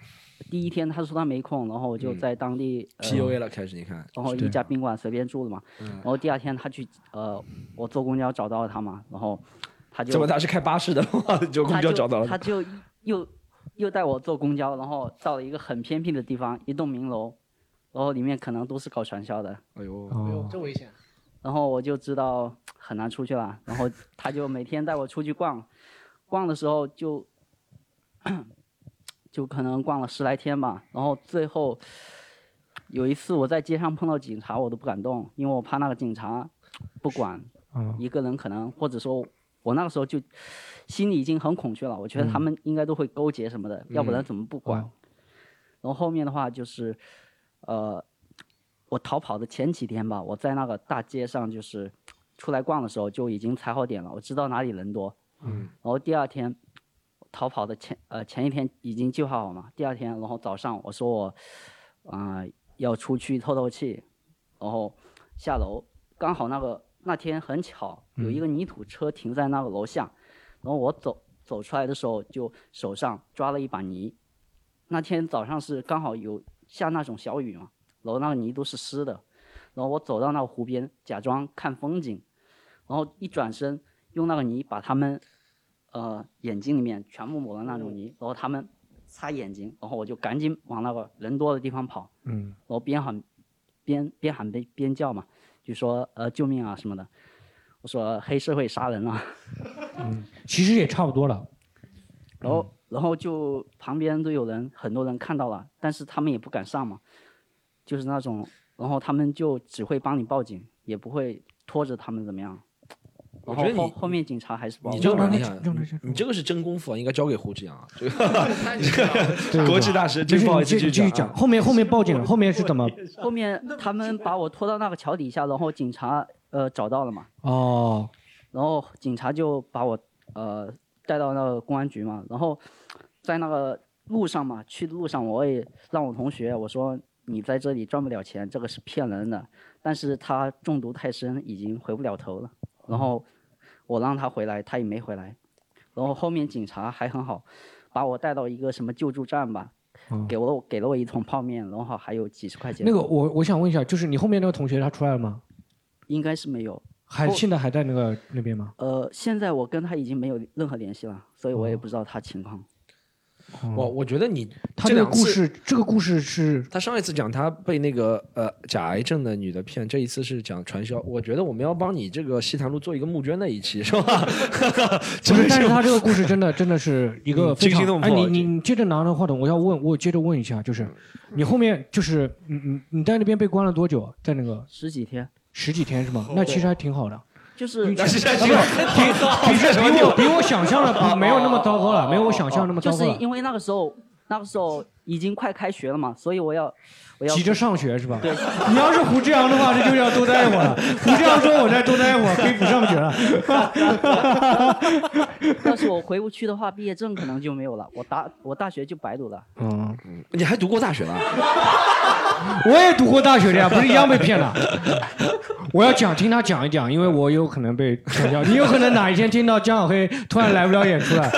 Speaker 8: 第一天他说他没空，然后我就
Speaker 4: 嗯
Speaker 8: 在当地、呃
Speaker 4: PUA 了，开始你看，
Speaker 8: 然后一家宾馆随便住了嘛，
Speaker 4: 嗯
Speaker 8: 然后第二天他去呃我坐公交找到了他嘛，然后他就
Speaker 4: 怎么他是开巴士的吗？就公交找到了
Speaker 8: 他就又又带我坐公交，然后到了一个很偏僻的地方，一栋名楼，然后里面可能都是搞传销的，
Speaker 4: 哎呦，
Speaker 6: 哎呦
Speaker 3: 哦，
Speaker 6: 真危险！
Speaker 8: 然后我就知道很难出去了，然后他就每天带我出去逛，逛的时候就就可能逛了十来天吧，然后最后有一次我在街上碰到警察，我都不敢动，因为我怕那个警察不管
Speaker 3: 嗯
Speaker 8: 一个人，可能或者说我那个时候就心里已经很恐惧了，我觉得他们应该都会勾结什么的，要不然怎么不管？
Speaker 3: 哦
Speaker 8: 然后后面的话就是，呃，我逃跑的前几天吧，我在那个大街上就是出来逛的时候就已经踩好点了，我知道哪里人多。
Speaker 4: 嗯。
Speaker 8: 然后第二天逃跑的前呃前一天已经计划好嘛，第二天然后早上我说我啊、要出去透透气，然后下楼刚好那个那天很巧有一个泥土车停在那个楼下，然后我走走出来的时候就手上抓了一把泥。那天早上是刚好有下那种小雨嘛，然后那个泥都是湿的，然后我走到那个湖边，假装看风景，然后一转身用那个泥把他们，呃眼睛里面全部抹了那种泥，然后他们擦眼睛，然后我就赶紧往那个人多的地方跑，
Speaker 3: 嗯，
Speaker 8: 然后边喊边边喊边边叫嘛，就说呃救命啊什么的，我说黑社会杀人了。
Speaker 3: 嗯其实也差不多了。
Speaker 8: 然后然后就旁边都有人，很多人看到了，但是他们也不敢上嘛，就是那种，然后他们就只会帮你报警，也不会拖着他们怎么样。然后
Speaker 4: 我觉得你
Speaker 8: 后后面警察还是不好
Speaker 4: 你这个你这个是真功夫啊，应该交给胡志阳啊。这个
Speaker 3: 对
Speaker 4: 国际大师，真不好意思，
Speaker 3: 继继续讲。
Speaker 4: 啊。
Speaker 3: 后面后面报警了，后面是怎么？
Speaker 8: 后面他们把我拖到那个桥底下，然后警察呃找到了嘛，
Speaker 3: 哦，
Speaker 8: 然后警察就把我呃带到那个公安局嘛，然后在那个路上嘛，去的路上我也让我同学我说你在这里赚不了钱，这个是骗人的，但是他中毒太深，已经回不了头了。然后我让他回来，他也没回来。然后后面警察还很好，把我带到一个什么救助站吧，
Speaker 3: 嗯
Speaker 8: 给我给了我一桶泡面，然后还有几十块钱。
Speaker 3: 那个我我想问一下，就是你后面那个同学他出来了吗？
Speaker 8: 应该是没有。
Speaker 3: 还现在还在那个那边吗？
Speaker 8: 呃，现在我跟他已经没有任何联系了，所以我也不知道他情况。
Speaker 4: 我我觉得你
Speaker 3: 他这个故事，这个故事是
Speaker 4: 他上一次讲他被那个呃假癌症的女的骗，这一次是讲传销。我觉得我们要帮你这个西坛路做一个募捐的一期，是吧？
Speaker 3: 不是？但是他这个故事真的真的是 一个
Speaker 4: 嗯
Speaker 3: 非常哎，
Speaker 4: 惊心动魄
Speaker 3: 你你你接着拿着话筒，我要问，我接着问一下，就是你后面就是你你你在那边被关了多久？在那个
Speaker 8: 十几天，
Speaker 3: 十几天是吗？那其实还挺好的。
Speaker 8: 就是
Speaker 3: 比比比我比我想象的 没有那么糟糕了，没有我想象那么糟糕了。
Speaker 8: 就是因为那个时候，那个时候已经快开学了嘛，所以我要我要
Speaker 3: 急着上学是吧？
Speaker 8: 对，
Speaker 3: 你要是胡志阳的话，这就要多待一会儿了。胡志阳说我再多待一会儿，可以不上学了。
Speaker 8: 要是我回不去的话，毕业证可能就没有了，我大我大学就白读了。
Speaker 3: 嗯，
Speaker 4: 你还读过大学了？
Speaker 3: 我也读过大学的呀，不是一样被骗了。我要讲听他讲一讲，因为我有可能被传销，你有可能哪一天听到江小黑突然来不了演出了，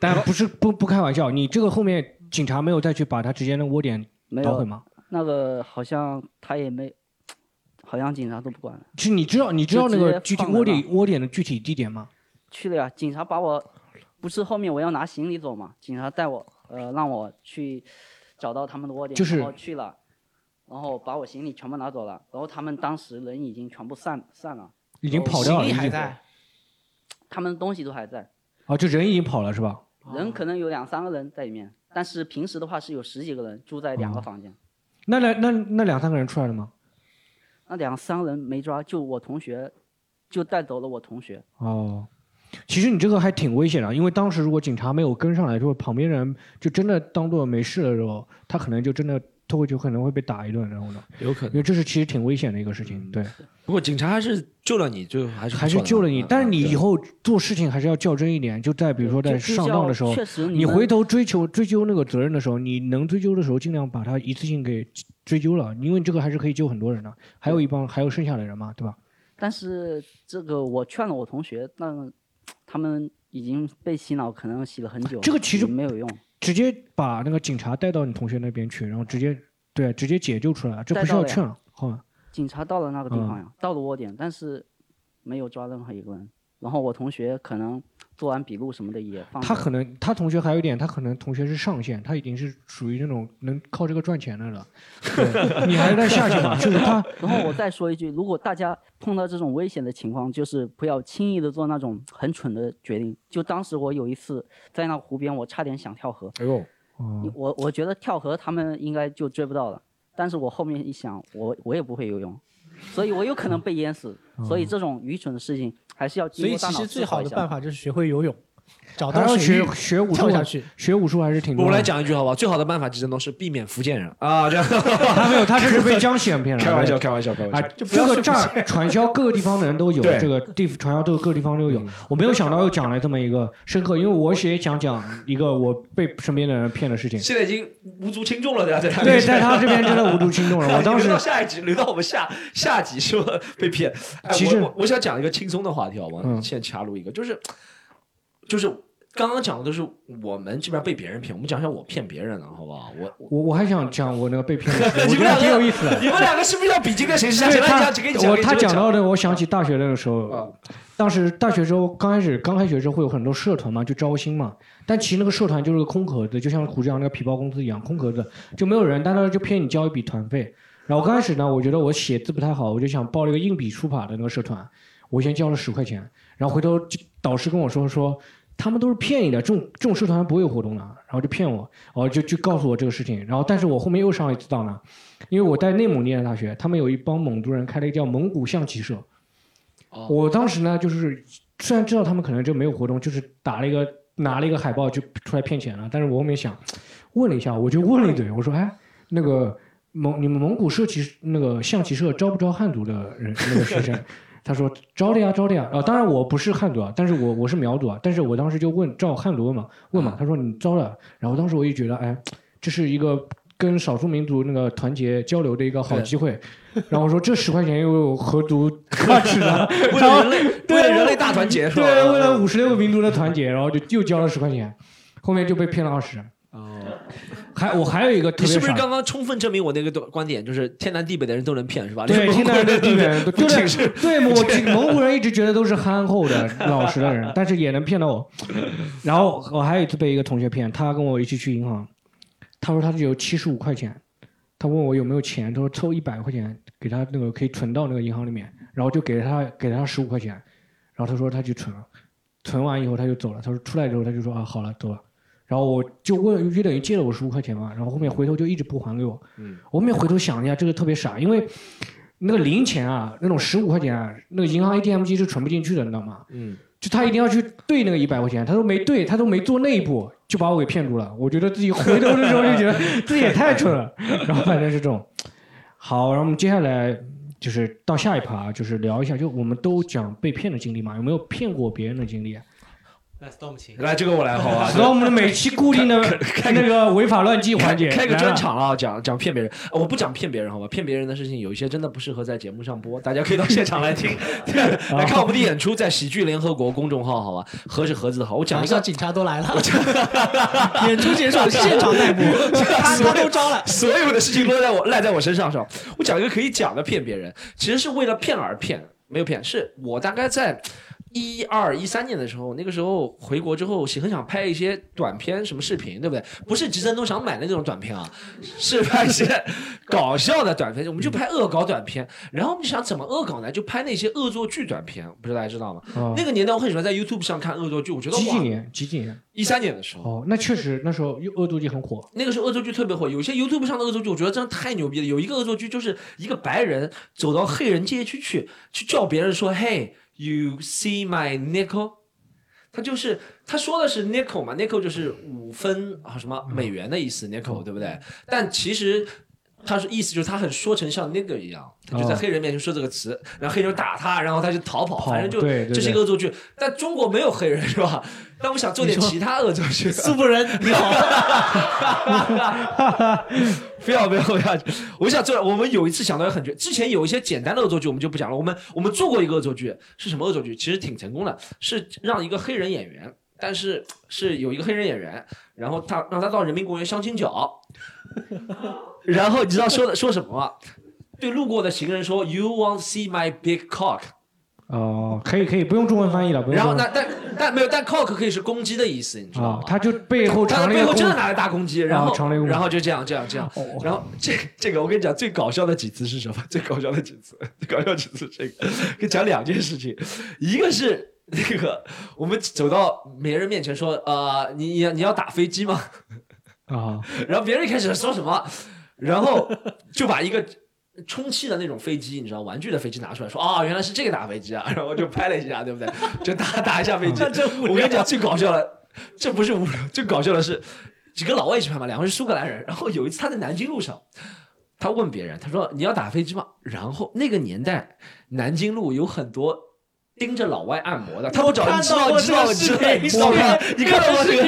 Speaker 3: 但不是不不开玩笑，你这个后面警察没有再去把他直接那窝点捣毁吗？
Speaker 8: 那个好像他也没，好像警察都不管了。
Speaker 3: 是你知道你知道那个具体窝点窝点的具体地点吗？
Speaker 8: 去了呀，警察把我，不是后面我要拿行李走嘛，警察带我呃，让我去找到他们的窝点，
Speaker 3: 就是
Speaker 8: 然后去了，然后把我行李全部拿走了，然后他们当时人已经全部散散了，
Speaker 3: 已经跑掉了，
Speaker 6: 行李还在，
Speaker 8: 他们东西都还在，
Speaker 3: 啊，就人已经跑了是吧？
Speaker 8: 人可能有两三个人在里面，但是平时的话是有十几个人住在两个房间，
Speaker 3: 那两那那两三个人出来了吗？
Speaker 8: 那两三个人没抓，就我同学，就带走了我同学。
Speaker 3: 哦，其实你这个还挺危险的，因为当时如果警察没有跟上来，就旁边人就真的当做没事的时候，他可能就真的他会就可能会被打一顿，然后呢，
Speaker 4: 有可能
Speaker 3: 因。为这是其实挺危险的一个事情，对，
Speaker 4: 不过警察还是救了你，就还是
Speaker 3: 还是救了你，
Speaker 4: 嗯
Speaker 3: 但是你以后做事情还是要较真一点，就在比如说在上当的时候，
Speaker 8: 确实们
Speaker 3: 你回头追求追究那个责任的时候，你能追究的时候，尽量把它一次性给追究了，因为这个还是可以救很多人的，还有一帮还有剩下的人嘛，对吧？
Speaker 8: 但是这个我劝了我同学，那他们已经被洗脑，可能洗了很久，
Speaker 3: 这个其实
Speaker 8: 没有用。
Speaker 3: 直接把那个警察带到你同学那边去，然后直接对直接解救出来，
Speaker 8: 了呀
Speaker 3: 需要劝了，好吧？
Speaker 8: 警察到了那个地方
Speaker 3: 嗯
Speaker 8: 呀，到了窝点，但是没有抓任何一个人。然后我同学可能做完笔录什么的也放
Speaker 3: 他可能他同学还有一点，他可能同学是上线，他已经是属于那种能靠这个赚钱的了。对，你还是在下线嘛，就是他
Speaker 8: 然后我再说一句，如果大家碰到这种危险的情况，就是不要轻易的做那种很蠢的决定。就当时我有一次在那湖边，我差点想跳河，
Speaker 4: 哎呦，
Speaker 3: 哦
Speaker 8: 我我觉得跳河他们应该就追不到了，但是我后面一想，我我也不会游泳，所以我有可能被淹死。所以这种愚蠢的事情还是要经
Speaker 6: 所以
Speaker 8: 过大脑
Speaker 6: 其实最好的办法就是学会游泳，找到学
Speaker 3: 学武术
Speaker 6: 下去。
Speaker 3: 学武术还是挺多
Speaker 4: 我来。讲一句好不好？最好的办法其实都是避免福建人啊，这样
Speaker 3: 他没有，他这是被江西人骗了。
Speaker 4: 开玩笑，开玩笑，开玩
Speaker 3: 啊
Speaker 4: 笑。，
Speaker 3: 这个这儿传销各个地方的人都有，这个地传销都各个地方都有。我没有想到又讲了这么一个深刻，因为我也想讲一个我被身边的人骗的事情。
Speaker 4: 现在已经无足轻重了，对吧？在他
Speaker 3: 对，在他这边真的无足轻重了。我当时
Speaker 4: 留到下一集，留到我们下下集是吧？被骗。哎
Speaker 3: 其实
Speaker 4: 我想讲一个轻松的话题，好吗？
Speaker 3: 嗯
Speaker 4: 现在插入一个，就是就是刚刚讲的都是我们这边被别人骗，我们讲一下我骗别人的，好不好？我我
Speaker 3: 我我还想讲我那个被骗的，我
Speaker 4: 你们
Speaker 3: 得挺有意思的。
Speaker 4: 你们两个是不是要比这个谁是谁？
Speaker 3: 他
Speaker 4: 来讲，给你讲，
Speaker 3: 我他讲到的，我想起大学那个时候
Speaker 4: 啊，
Speaker 3: 当时大学时候刚开始刚开学的时候会有很多社团嘛，就招新嘛。但其实那个社团就是个空壳子，就像胡志阳那个皮包公司一样，空壳子就没有人，但他就骗你交一笔团费。然后刚开始呢，我觉得我写字不太好，我就想报了一个硬笔书法的那个社团，我先交了十块钱，然后回头导师跟我说说。他们都是骗你的，这种这种社团不会有活动的，然后就骗我，哦，就就告诉我这个事情，然后但是我后面又上了一次当呢，因为我在内蒙念的大学，他们有一帮蒙族人开了一个叫蒙古象棋社，我当时呢就是虽然知道他们可能就没有活动，就是打了一个拿了一个海报就出来骗钱了，但是我后面想问了一下，我就问了一嘴，我说哎那个蒙你们蒙古社棋那个象棋社招不招汉族的人那个学生？他说招的呀，招的呀。啊，当然我不是汉族啊，但是我我是苗族啊。但是我当时就问照汉族问嘛，问嘛。他说你招了。然后当时我就觉得，哎，这是一个跟少数民族那个团结交流的一个好机会。然后我说这十块钱又有何足挂齿呢？
Speaker 4: 为了人类，为了人类大团结是吧？
Speaker 3: 对，为了五十六个民族的团结，然后就又交了十块钱，后面就被骗了二十。
Speaker 4: 哦，
Speaker 3: 还我还有一个特别
Speaker 4: 你是不是刚刚充分证明我那个观点，就是天南地北的人都能骗是吧？
Speaker 3: 对，天南地北人 都
Speaker 4: 能
Speaker 3: 就
Speaker 4: 是
Speaker 3: 是对我 蒙古人一直觉得都是憨厚的、老实的人，但是也能骗到我。然后我还有一次被一个同学骗，他跟我一起去银行，他说他只有七十五块钱，他问我有没有钱，他说凑一百块钱给他那个可以存到那个银行里面，然后就给了他给了他十五块钱，然后他说他去存了，存完以后他就走了，他说出来之后他就说啊好了走了。然后我就问，就等于借了我十五块钱嘛，然后后面回头就一直不还给我。
Speaker 4: 嗯，
Speaker 3: 我后面回头想一下，这个特别傻，因为那个零钱啊，那种十五块钱啊，那个银行 ATM 机是存不进去的，你知道吗？
Speaker 4: 嗯，
Speaker 3: 就他一定要去兑那个一百块钱，他都没兑，他都没做那一步，就把我给骗住了。我觉得自己回头的时候就觉得 自己也太蠢了，然后反正是这种。好，然后我们接下来就是到下一趴，就是聊一下，就我们都讲被骗的经历嘛，有没有骗过别人的经历啊？
Speaker 5: 来，Storm 请。
Speaker 4: 来这个我来好吧？
Speaker 3: 然后我们的每期固定的开那个违法乱纪环节，
Speaker 4: 开个专场啊，讲讲骗别人。呃我不讲骗别人好吧？骗别人的事情有一些真的不适合在节目上播，大家可以到现场来听，来看我们的演出，在喜剧联合国公众号好吧？盒是盒子的好，我讲一
Speaker 6: 下警察都来了，演出结束，现场逮捕，他他都招了。
Speaker 4: 所有的事情都在我赖在我身上上。我讲一个可以讲的骗别人，其实是为了骗而骗，没有骗，是我大概在一二一三年的时候，那个时候回国之后，很想拍一些短片，什么视频，对不对？不是吉森东想买的那种短片啊，是拍一些搞笑的短片。我们就拍恶搞短片，然后我们就想怎么恶搞呢？就拍那些恶作剧短片，不知道大家知道吗？
Speaker 3: 哦
Speaker 4: 那个年代我很喜欢在 YouTube 上看恶作剧，我觉得哇，
Speaker 3: 几几年？几几年？
Speaker 4: 一三年的时候。
Speaker 3: 哦，那确实那时候恶作剧很火。
Speaker 4: 那个时候恶作剧特别火，有些 YouTube 上的恶作剧，我觉得真的太牛逼了。有一个恶作剧就是一个白人走到黑人街区去，去叫别人说：“Hey, you see my nickel？” 他就是他说的是 nickel 嘛，nickel 就是五分啊什么美元的意思，nickel 对不对？但其实。他是意思就是他很说成像 nigger 一样，他就在
Speaker 3: 哦
Speaker 4: 黑人面前说这个词，然后黑人打他，然后他就逃跑，
Speaker 3: 跑
Speaker 4: 反正就这是一个恶作剧。但中国没有黑人是吧？但我想做点其他恶作剧。
Speaker 6: 苏布人你好，
Speaker 4: 不要不要不要！我想做，我们有一次想到很绝，之前有一些简单的恶作剧，我们就不讲了。我们我们做过一个恶作剧，是什么恶作剧？其实挺成功的，是让一个黑人演员，但是是有一个黑人演员，然后他让他到人民公园相亲角，然后你知道说的说什么吗？对路过的行人说：“You won't see my big cock？”
Speaker 3: 哦，可以可以，不用中文翻译了。不用
Speaker 4: 然后那但但没有，但 cock 可以是公鸡的意思，你知道吗？，
Speaker 3: 啊他就背后
Speaker 4: 他的
Speaker 3: 藏了一个公
Speaker 4: 背后真的拿着大公鸡，然后、
Speaker 3: 啊藏了一个
Speaker 4: 然后就这样这样这样，
Speaker 3: 哦
Speaker 4: 然后这这个我跟你讲最搞笑的几次是什么？最搞笑的几次，最搞笑几次这个，跟你讲两件事情，一个是那个我们走到别人面前说，呃，你你你要打飞机吗？
Speaker 3: 啊，
Speaker 4: 然后别人一开始说什么，然后就把一个。充气的那种飞机，你知道，玩具的飞机拿出来说，哦，原来是这个打飞机啊，然后就拍了一下，对不对？就打打一下飞机。我跟你讲，最搞笑的，这不是无聊，最搞笑的是几个老外一起拍嘛，两个是苏格兰人。然后有一次他在南京路上，他问别人，他说你要打飞机吗？然后那个年代南京路有很多。盯着老外按摩的，他不找你知道，你知道，你知道，你知道吗？你看到过这个？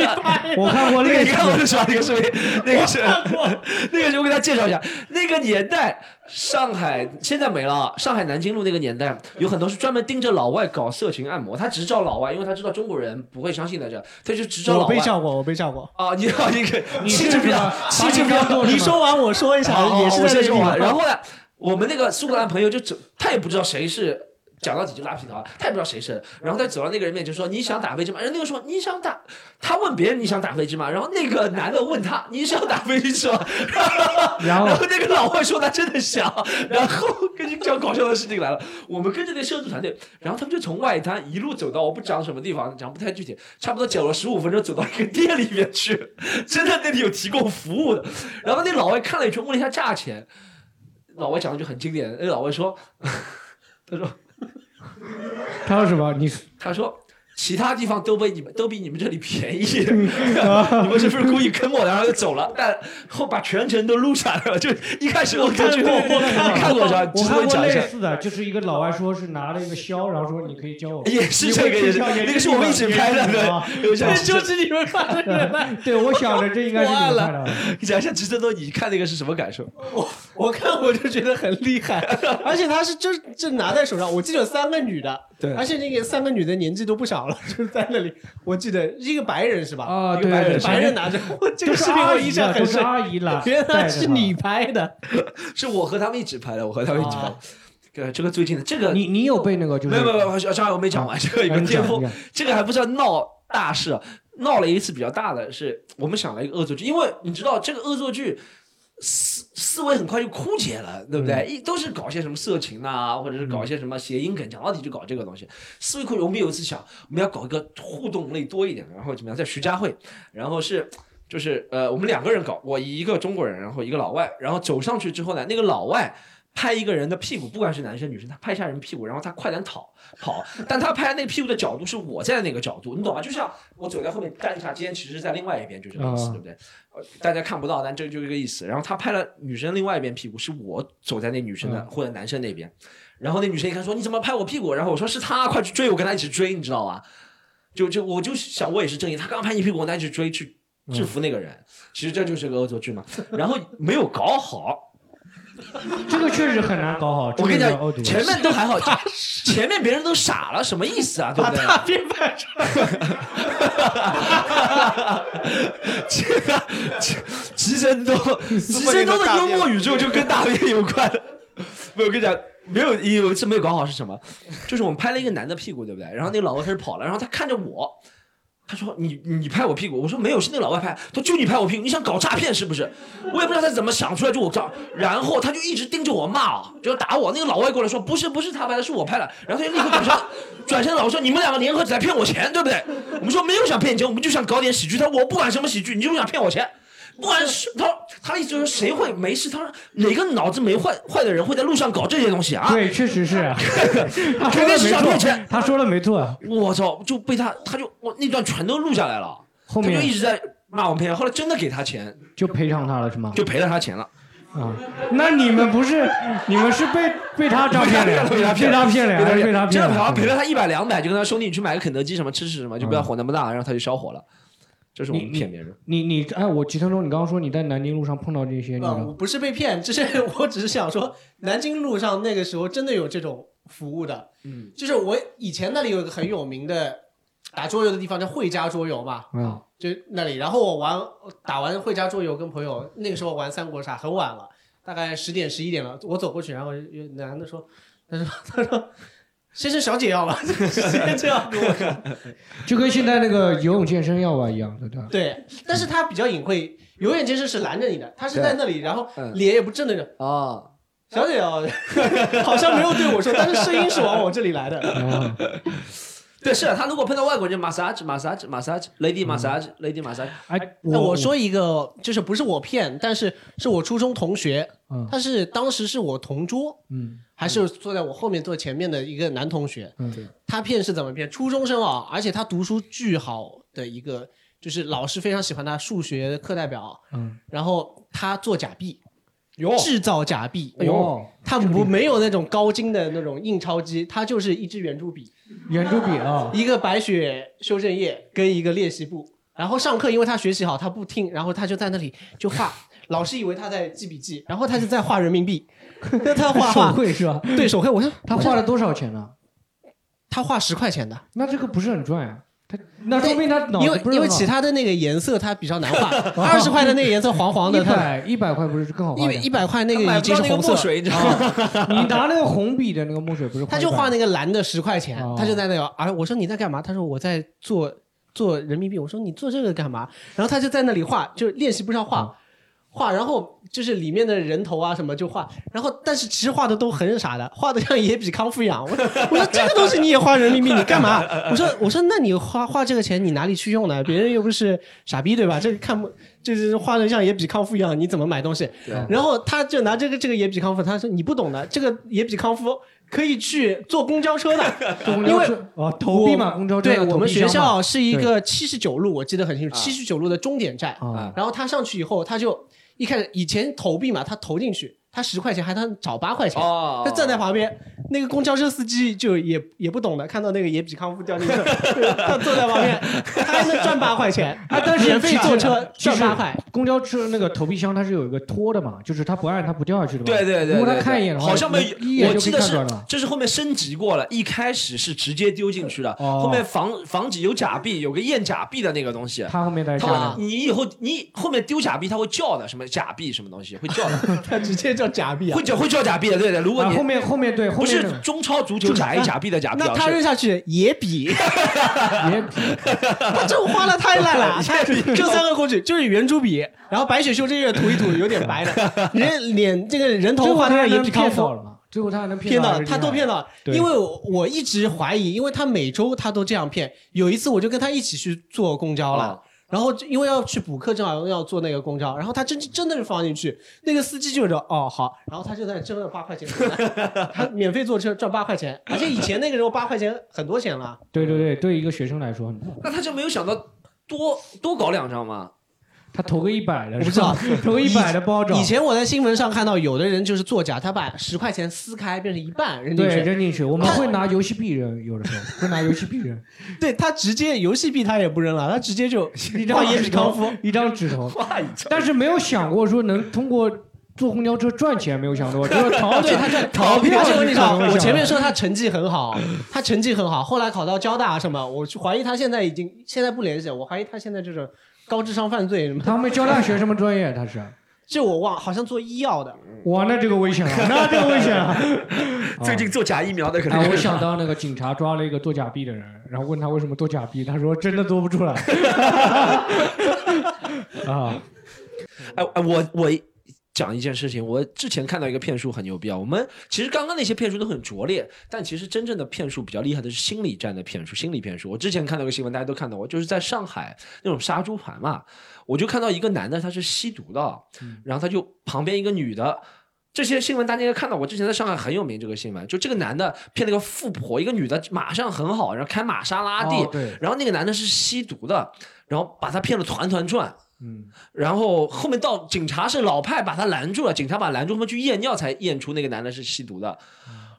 Speaker 3: 我看过
Speaker 4: 那个，你看过
Speaker 3: 的
Speaker 4: 是吧？那个视频，那个是，那个是我给大家介绍一下，那个年代上海现在没了，上海南京路那个年代有很多是专门盯着老外搞色情按摩，他只找老外，因为他知道中国人不会相信的这，他就只找老外
Speaker 6: 我被。笑过，我被笑过。
Speaker 4: 啊，你好，你可
Speaker 3: 你
Speaker 4: 气质比较气质比较
Speaker 3: 把你
Speaker 6: 说完我说一下，
Speaker 4: 好
Speaker 6: 也是这个地方。
Speaker 4: 然后呢，我们那个苏格兰朋友就整，他也不知道谁是。讲到几句拉皮条，他也不知道谁是，然后他走到那个人面前说：“你想打飞机吗？”然后那个说：“你想打。”他问别人：“你想打飞机吗？”然后那个男的问他：“你想打飞机是吧？”
Speaker 3: 然后
Speaker 4: 然后那个老外说他真的想，然后跟你讲搞笑的事情来了，我们跟着那摄制团队，然后他们就从外滩一路走到我不讲什么地方，讲不太具体，差不多走了十五分钟，走到一个店里面去，真的那里有提供服务的。然后那老外看了一圈，问了一下价钱，老外讲了一句很经典的，那老外说，他说
Speaker 3: 他说什么？你
Speaker 4: 他说。其他地方都被你们都比你们这里便宜，你们是不是故意坑我，然后就走了？但后把全程都录下来了，就一开始我看过，我看过，
Speaker 3: 我
Speaker 4: 只
Speaker 3: 看过类。似的，就是一个老外说是拿了一个箫，然后说你可以教我。
Speaker 4: 也是这个，也是 那个是我们一起拍的，
Speaker 3: 啊
Speaker 4: 对，
Speaker 6: 就是你们看的。
Speaker 3: 对，我想着这应该是你们拍的。
Speaker 4: 你讲一下，直升都你看那个是什么感受？
Speaker 6: 我我看我就觉得很厉害，而且他是就就拿在手上，我记得有三个女的，
Speaker 4: 对
Speaker 6: 而且那个三个女的年纪都不小了，就是在那里，我记得一个白人是吧？
Speaker 3: 啊
Speaker 6: 一个白人，
Speaker 3: 对对对
Speaker 6: 白人拿着，我这个视频我印象很深，
Speaker 3: 都是阿姨了。
Speaker 6: 原来是你拍的，
Speaker 4: 是我和他们一起拍的，我和他们一起拍的。对，这个最近的这个
Speaker 3: 你你有被那个就是
Speaker 4: 没有没有没有，张海我没讲完，这个有个巅峰，这个还不是闹大事，闹了一次比较大的是，我们想了一个恶作剧，因为你知道这个恶作剧。思思维很快就枯竭了，对不对？一都是搞些什么色情呐、或者是搞些什么谐音梗，讲到底就搞这个东西。思维枯竭，我们有一次想，我们要搞一个互动类多一点的，然后怎么样，在徐家汇，然后是就是呃，我们两个人搞，我一个中国人，然后一个老外，然后走上去之后呢，那个老外拍一个人的屁股，不管是男生女生，他拍一下人屁股，然后他快点跑跑，但他拍那屁股的角度是我在那个角度，你懂吗？就像我走在后面站一下肩，其实是在另外一边，就这个意思，
Speaker 3: 啊
Speaker 4: 对不对？呃大家看不到，但这就这个意思。然后他拍了女生另外一边屁股，是我走在那女生的、
Speaker 3: 嗯
Speaker 4: 或者男生那边，然后那女生一看说你怎么拍我屁股？然后我说是他，快去追，我跟他一起追，你知道吧？就就我就想我也是正义，他刚拍你屁股，我跟他一起追去制服那个人，其实这就是个恶作剧嘛。然后没有搞好，
Speaker 3: 这个确实很难搞好。
Speaker 4: 我跟你讲前面都还好，前面别人都傻了，什么意思啊？对不对？
Speaker 6: 大便拍出
Speaker 4: 这个吉森东，吉森东的幽默宇宙就跟大便有关。没有，我跟你讲，没有有一次没有搞好是什么？就是我们拍了一个男的屁股，对不对？然后那个老外开始跑了，然后他看着我，他说你你拍我屁股，我说没有，是那个老外拍。他说就你拍我屁股，你想搞诈骗是不是？我也不知道他怎么想出来就我这，然后他就一直盯着我骂啊，就要打我。那个老外过来说不是不是他拍的，是我拍的。然后他就立刻转身转身老说你们两个联合起来骗我钱，对不对？我们说没有想骗钱，我们就想搞点喜剧。他说我不管什么喜剧，你就是想骗我钱。不管是他他的意思就是谁会没事？他说哪个脑子没坏坏的人会在路上搞这些东西啊？
Speaker 3: 对，确实是，他
Speaker 4: 肯定是想骗钱，
Speaker 3: 他说的没错。
Speaker 4: 我操，就被他，他就我那段全都录下来了，
Speaker 3: 后面
Speaker 4: 就一直在骂我骗，后来真的给他钱，
Speaker 3: 就赔偿他了是吗？
Speaker 4: 就赔了他钱了。
Speaker 3: 啊，那你们不是你们是被被他诈骗了呀？
Speaker 4: 被他
Speaker 3: 被他骗了呀？被他骗
Speaker 4: 真的
Speaker 3: 好
Speaker 4: 像赔了他一百两百，就跟他兄弟你去买个肯德基什么吃吃什么，就不要火那么大，然后他就消火了。这是我们骗别人。
Speaker 3: 你你哎，我吉成中，你刚刚说你在南京路上碰到这些，你
Speaker 6: 啊，
Speaker 3: 呢
Speaker 6: 我不是被骗，就是我只是想说，南京路上那个时候真的有这种服务的。
Speaker 4: 嗯，
Speaker 6: 就是我以前那里有一个很有名的打桌游的地方叫惠家桌游嘛，
Speaker 3: 嗯，
Speaker 6: 就那里。然后我玩打完惠家桌游，跟朋友那个时候玩三国杀很晚了，大概十点十一点了，我走过去，然后有男的说，他说他说先生小姐要吧，直接这样跟我看。
Speaker 3: 就跟现在那个游泳健身要吧一样的，对吧？
Speaker 6: 对，但是他比较隐晦，游泳健身是拦着你的，他是在那里，然后
Speaker 4: 嗯
Speaker 6: 脸也不正着，
Speaker 4: 啊，
Speaker 6: 小姐哦，好像没有对我说，但是声音是往我这里来的。
Speaker 3: 啊，
Speaker 4: 对，是啊，他如果碰到外国人就 massage massage massage lady massage lady massage，
Speaker 3: 哎，
Speaker 6: 那我说一个，就是不是我骗，但是是我初中同学，
Speaker 3: 嗯
Speaker 6: 他是当时是我同桌，
Speaker 3: 嗯
Speaker 6: 还是坐在我后面坐前面的一个男同学。
Speaker 3: 嗯
Speaker 6: 他骗是怎么骗？初中生啊，而且他读书巨好的一个，就是老师非常喜欢他，数学课代表。
Speaker 3: 嗯，
Speaker 6: 然后他做假币，
Speaker 4: 哟
Speaker 6: 制造假币。
Speaker 3: 哎呦，
Speaker 6: 他不没有那种高精的那种印钞机，他就是一支圆珠笔，
Speaker 3: 圆珠笔啊，
Speaker 6: 一个白雪修正液跟一个练习簿。然后上课，因为他学习好，他不听，然后他就在那里就画。老师以为他在记笔记，然后他就在画人民币。那 他画
Speaker 3: 手
Speaker 6: 画，
Speaker 3: 绘是吧？
Speaker 6: 对手绘，我说
Speaker 3: 他画了多少钱呢？
Speaker 6: 他画十块钱的，
Speaker 3: 那这个不是很赚呀。他那说明他脑
Speaker 6: 因为
Speaker 3: 子不是很好
Speaker 6: 因为其他的那个颜色它比较难画，二十块的那个颜色黄黄的，
Speaker 3: 一百一百块不是更好画点？
Speaker 6: 一一百块那个已
Speaker 4: 买不到那个
Speaker 6: 经是红色，
Speaker 4: 墨水，你知道吗？
Speaker 3: 啊你拿那个红笔的那个墨水不是？
Speaker 6: 他就画那个蓝的十块钱
Speaker 3: 哦，
Speaker 6: 他就在那个，啊我说你在干嘛？他说我在做做人民币。我说你做这个干嘛？然后他就在那里画，就练习不是要画。画，然后就是里面的人头啊什么就画，然后但是其实画的都很傻的，画的像野比康夫一样。我说我说这个东西你也花人民币，你干嘛？我说我说那你花花这个钱你哪里去用呢？别人又不是傻逼对吧？这个看不就是画的像野比康夫一样，你怎么买东西？然后他就拿这个这个野比康夫，他说你不懂的，这个野比康夫可以去坐公交车的，因为
Speaker 3: 投币嘛，公交车
Speaker 6: 对我们学校是一个七十九路，我记得很清楚，
Speaker 4: 啊。
Speaker 6: 七十九路的终点站。
Speaker 3: 啊，
Speaker 6: 然后他上去以后，他就一开始以前投币嘛，他投进去，他十块钱还能找八块钱。
Speaker 4: 哦，
Speaker 6: 他站在旁边，那个公交车司机就也也不懂的，看到那个野比康夫掉 进去，他坐在旁边，他还能赚八块钱，
Speaker 3: 啊，但是
Speaker 6: 免费坐车赚八块。
Speaker 3: 公交车那个投币箱它是有一个托的嘛，就是他不按它不掉下去的嘛。
Speaker 4: 对对对，
Speaker 3: 如果他看一眼的话，
Speaker 4: 好像没我记得是。这是后面升级过了，一开始是直接丢进去的，
Speaker 3: 哦
Speaker 4: 后面防防止有假币，有个验假币的那个东西。
Speaker 3: 他后面在加
Speaker 4: 它
Speaker 3: 的，
Speaker 4: 你以后你后面丢假币，他会叫的，什么假币什么东西会叫的，
Speaker 6: 他直接叫假币啊
Speaker 4: 会！叫会叫假币的，对的。如果
Speaker 3: 啊，
Speaker 4: 你
Speaker 3: 后面后面对后
Speaker 4: 不是中超足球假 A 假币的假币啊，
Speaker 6: 那他扔下去也比，
Speaker 3: 也比
Speaker 6: 他这花的太烂了，他就三个工具，就是圆珠笔，然后白雪修正液涂一涂，有点白的，人脸这个人头的也
Speaker 3: 能骗到
Speaker 6: 比康夫。
Speaker 3: 了嘛？最后他还能
Speaker 6: 骗到他都骗到，因为我我一直怀疑，因为他每周他都这样骗。有一次我就跟他一起去坐公交了，
Speaker 4: 啊
Speaker 6: 然后因为要去补课，正好要坐那个公交，然后他真真的是放进去，那个司机就说哦好，然后他就在挣了八块钱他免费坐车赚八块钱，而且以前那个时候八块钱很多钱了。
Speaker 3: 对对对，对一个学生来说很多，
Speaker 4: 那他就没有想到多多搞两张吗？
Speaker 3: 他投个一百的，
Speaker 6: 我不知道。
Speaker 3: 投个一百的不好找。
Speaker 6: 以前我在新闻上看到有的人就是作假，他把十块钱撕开变成一半扔进
Speaker 3: 对
Speaker 6: 去，
Speaker 3: 扔进去，我们会拿游戏币扔，有的时候。会拿游戏币扔，
Speaker 6: 对他直接游戏币他也不扔了，他直接就
Speaker 3: 一张
Speaker 6: 比康夫。，
Speaker 3: 一张纸头，
Speaker 4: 画一张，
Speaker 3: 但是没有想过说能通过坐公交车赚钱，没有想过，就是逃
Speaker 6: 对，他这
Speaker 3: 逃票
Speaker 6: 我前面说他成绩很好，他成绩很好，后来考到交大什么，我怀疑他现在已经现在不联系，我怀疑他现在就是高智商犯罪什么。
Speaker 3: 他们交大学什么专业？他是
Speaker 6: 这我忘，好像做医药的。
Speaker 3: 哇，那这个危险了，那这个危险了。
Speaker 4: 最近做假疫苗的可能
Speaker 3: 我想到那个警察抓了一个做假币的人，然后问他为什么做假币，他说真的做不出来。啊，
Speaker 4: 哎哎，我我讲一件事情，我之前看到一个骗术很牛逼啊。我们其实刚刚那些骗术都很拙劣，但其实真正的骗术比较厉害的是心理战的骗术，心理骗术。我之前看到一个新闻，大家都看到过，就是在上海那种杀猪盘嘛，我就看到一个男的他是吸毒的，然后他就旁边一个女的。这些新闻大家应该看到我，之前在上海很有名。这个新闻就这个男的骗了个富婆，一个女的马上很好，然后开玛莎拉蒂，然后那个男的是吸毒的，然后把他骗了团团转。
Speaker 3: 嗯，
Speaker 4: 然后后面到警察是老派把他拦住了，警察把他拦住，他们去验尿才验出那个男的是吸毒的。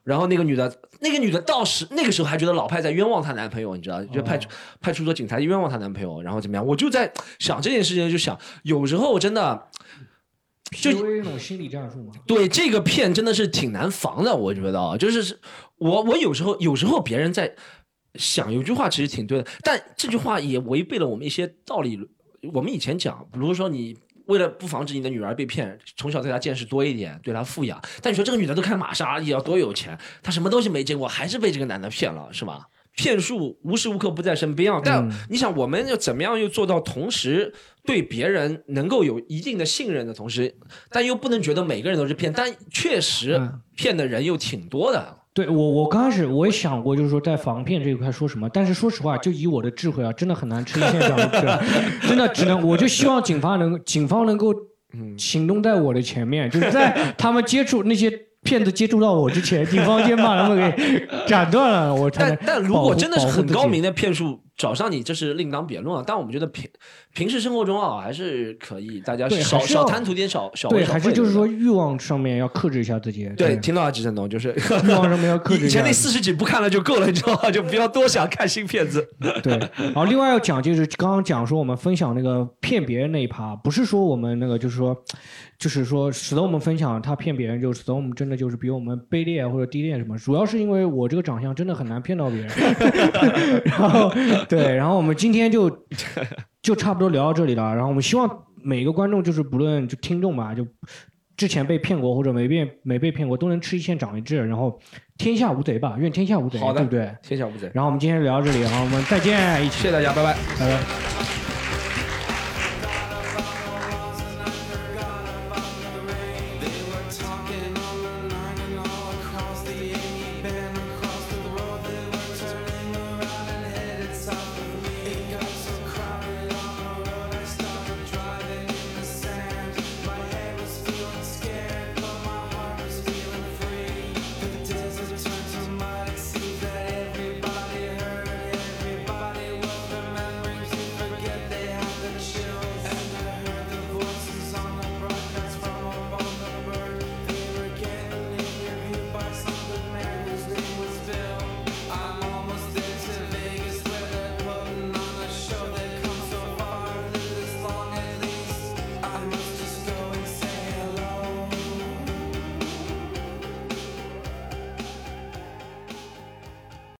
Speaker 4: 然后那个女的，那个女的到时那个时候还觉得老派在冤枉她男朋友，你知道，就派出、派出所警察冤枉她男朋友，然后怎么样？我就在想这件事情，就想有时候真的
Speaker 3: PUA 那种心理战术嘛。
Speaker 4: 对这个骗真的是挺难防的，我觉得啊，就是是我我有时候有时候别人在想有句话其实挺对的，但这句话也违背了我们一些道理。我们以前讲，比如说你为了不防止你的女儿被骗，从小对她见识多一点，对她富养。但你说这个女的都开玛莎拉蒂，要多有钱，她什么东西没见过，还是被这个男的骗了，是吧？骗术无时无刻不在身边啊！但你想，我们要怎么样又做到同时对别人能够有一定的信任的同时，但又不能觉得每个人都是骗，但确实骗的人又挺多的。
Speaker 3: 对我，我刚开始我也想过，就是说在防骗这一块说什么，但是说实话，就以我的智慧啊，真的很难吃一堑长一智，真的只能，我就希望警方能，警方能够
Speaker 4: 嗯。
Speaker 3: 行动在我的前面，就是在他们接触那些骗子接触到我之前，警方先把他们给斩断了，我
Speaker 4: 但但如果真的是很高明的骗术找上你，这是另当别论啊。但我们觉得平平时生活中啊，还是可以大家少少贪图点小小
Speaker 3: 对，还是就是说欲望上面要克制一下自己。
Speaker 4: 对，听到了，季振东，就是
Speaker 3: 欲望上面要克制一下
Speaker 4: 以前那四十几不看了就够了，你知道吗？就不要多想看新片子。
Speaker 3: 对，然后另外要讲就是刚刚讲说我们分享那个骗别人那一趴，不是说我们那个就是说，就是说使得我们分享他骗别人，就使得我们真的就是比我们卑劣或者低劣什么，主要是因为我这个长相真的很难骗到别人。然后对，然后我们今天就 就差不多聊到这里了，然后我们希望每个观众就是不论就听众吧，就。之前被骗过或者没被没被骗过，都能吃一堑长一智，然后天下无贼吧，愿天下无贼，
Speaker 4: 好的
Speaker 3: 对不对？
Speaker 4: 天下无贼。
Speaker 3: 然后我们今天聊到这里，好，我们再见，一起，
Speaker 4: 谢谢大家，拜拜，
Speaker 3: 拜拜。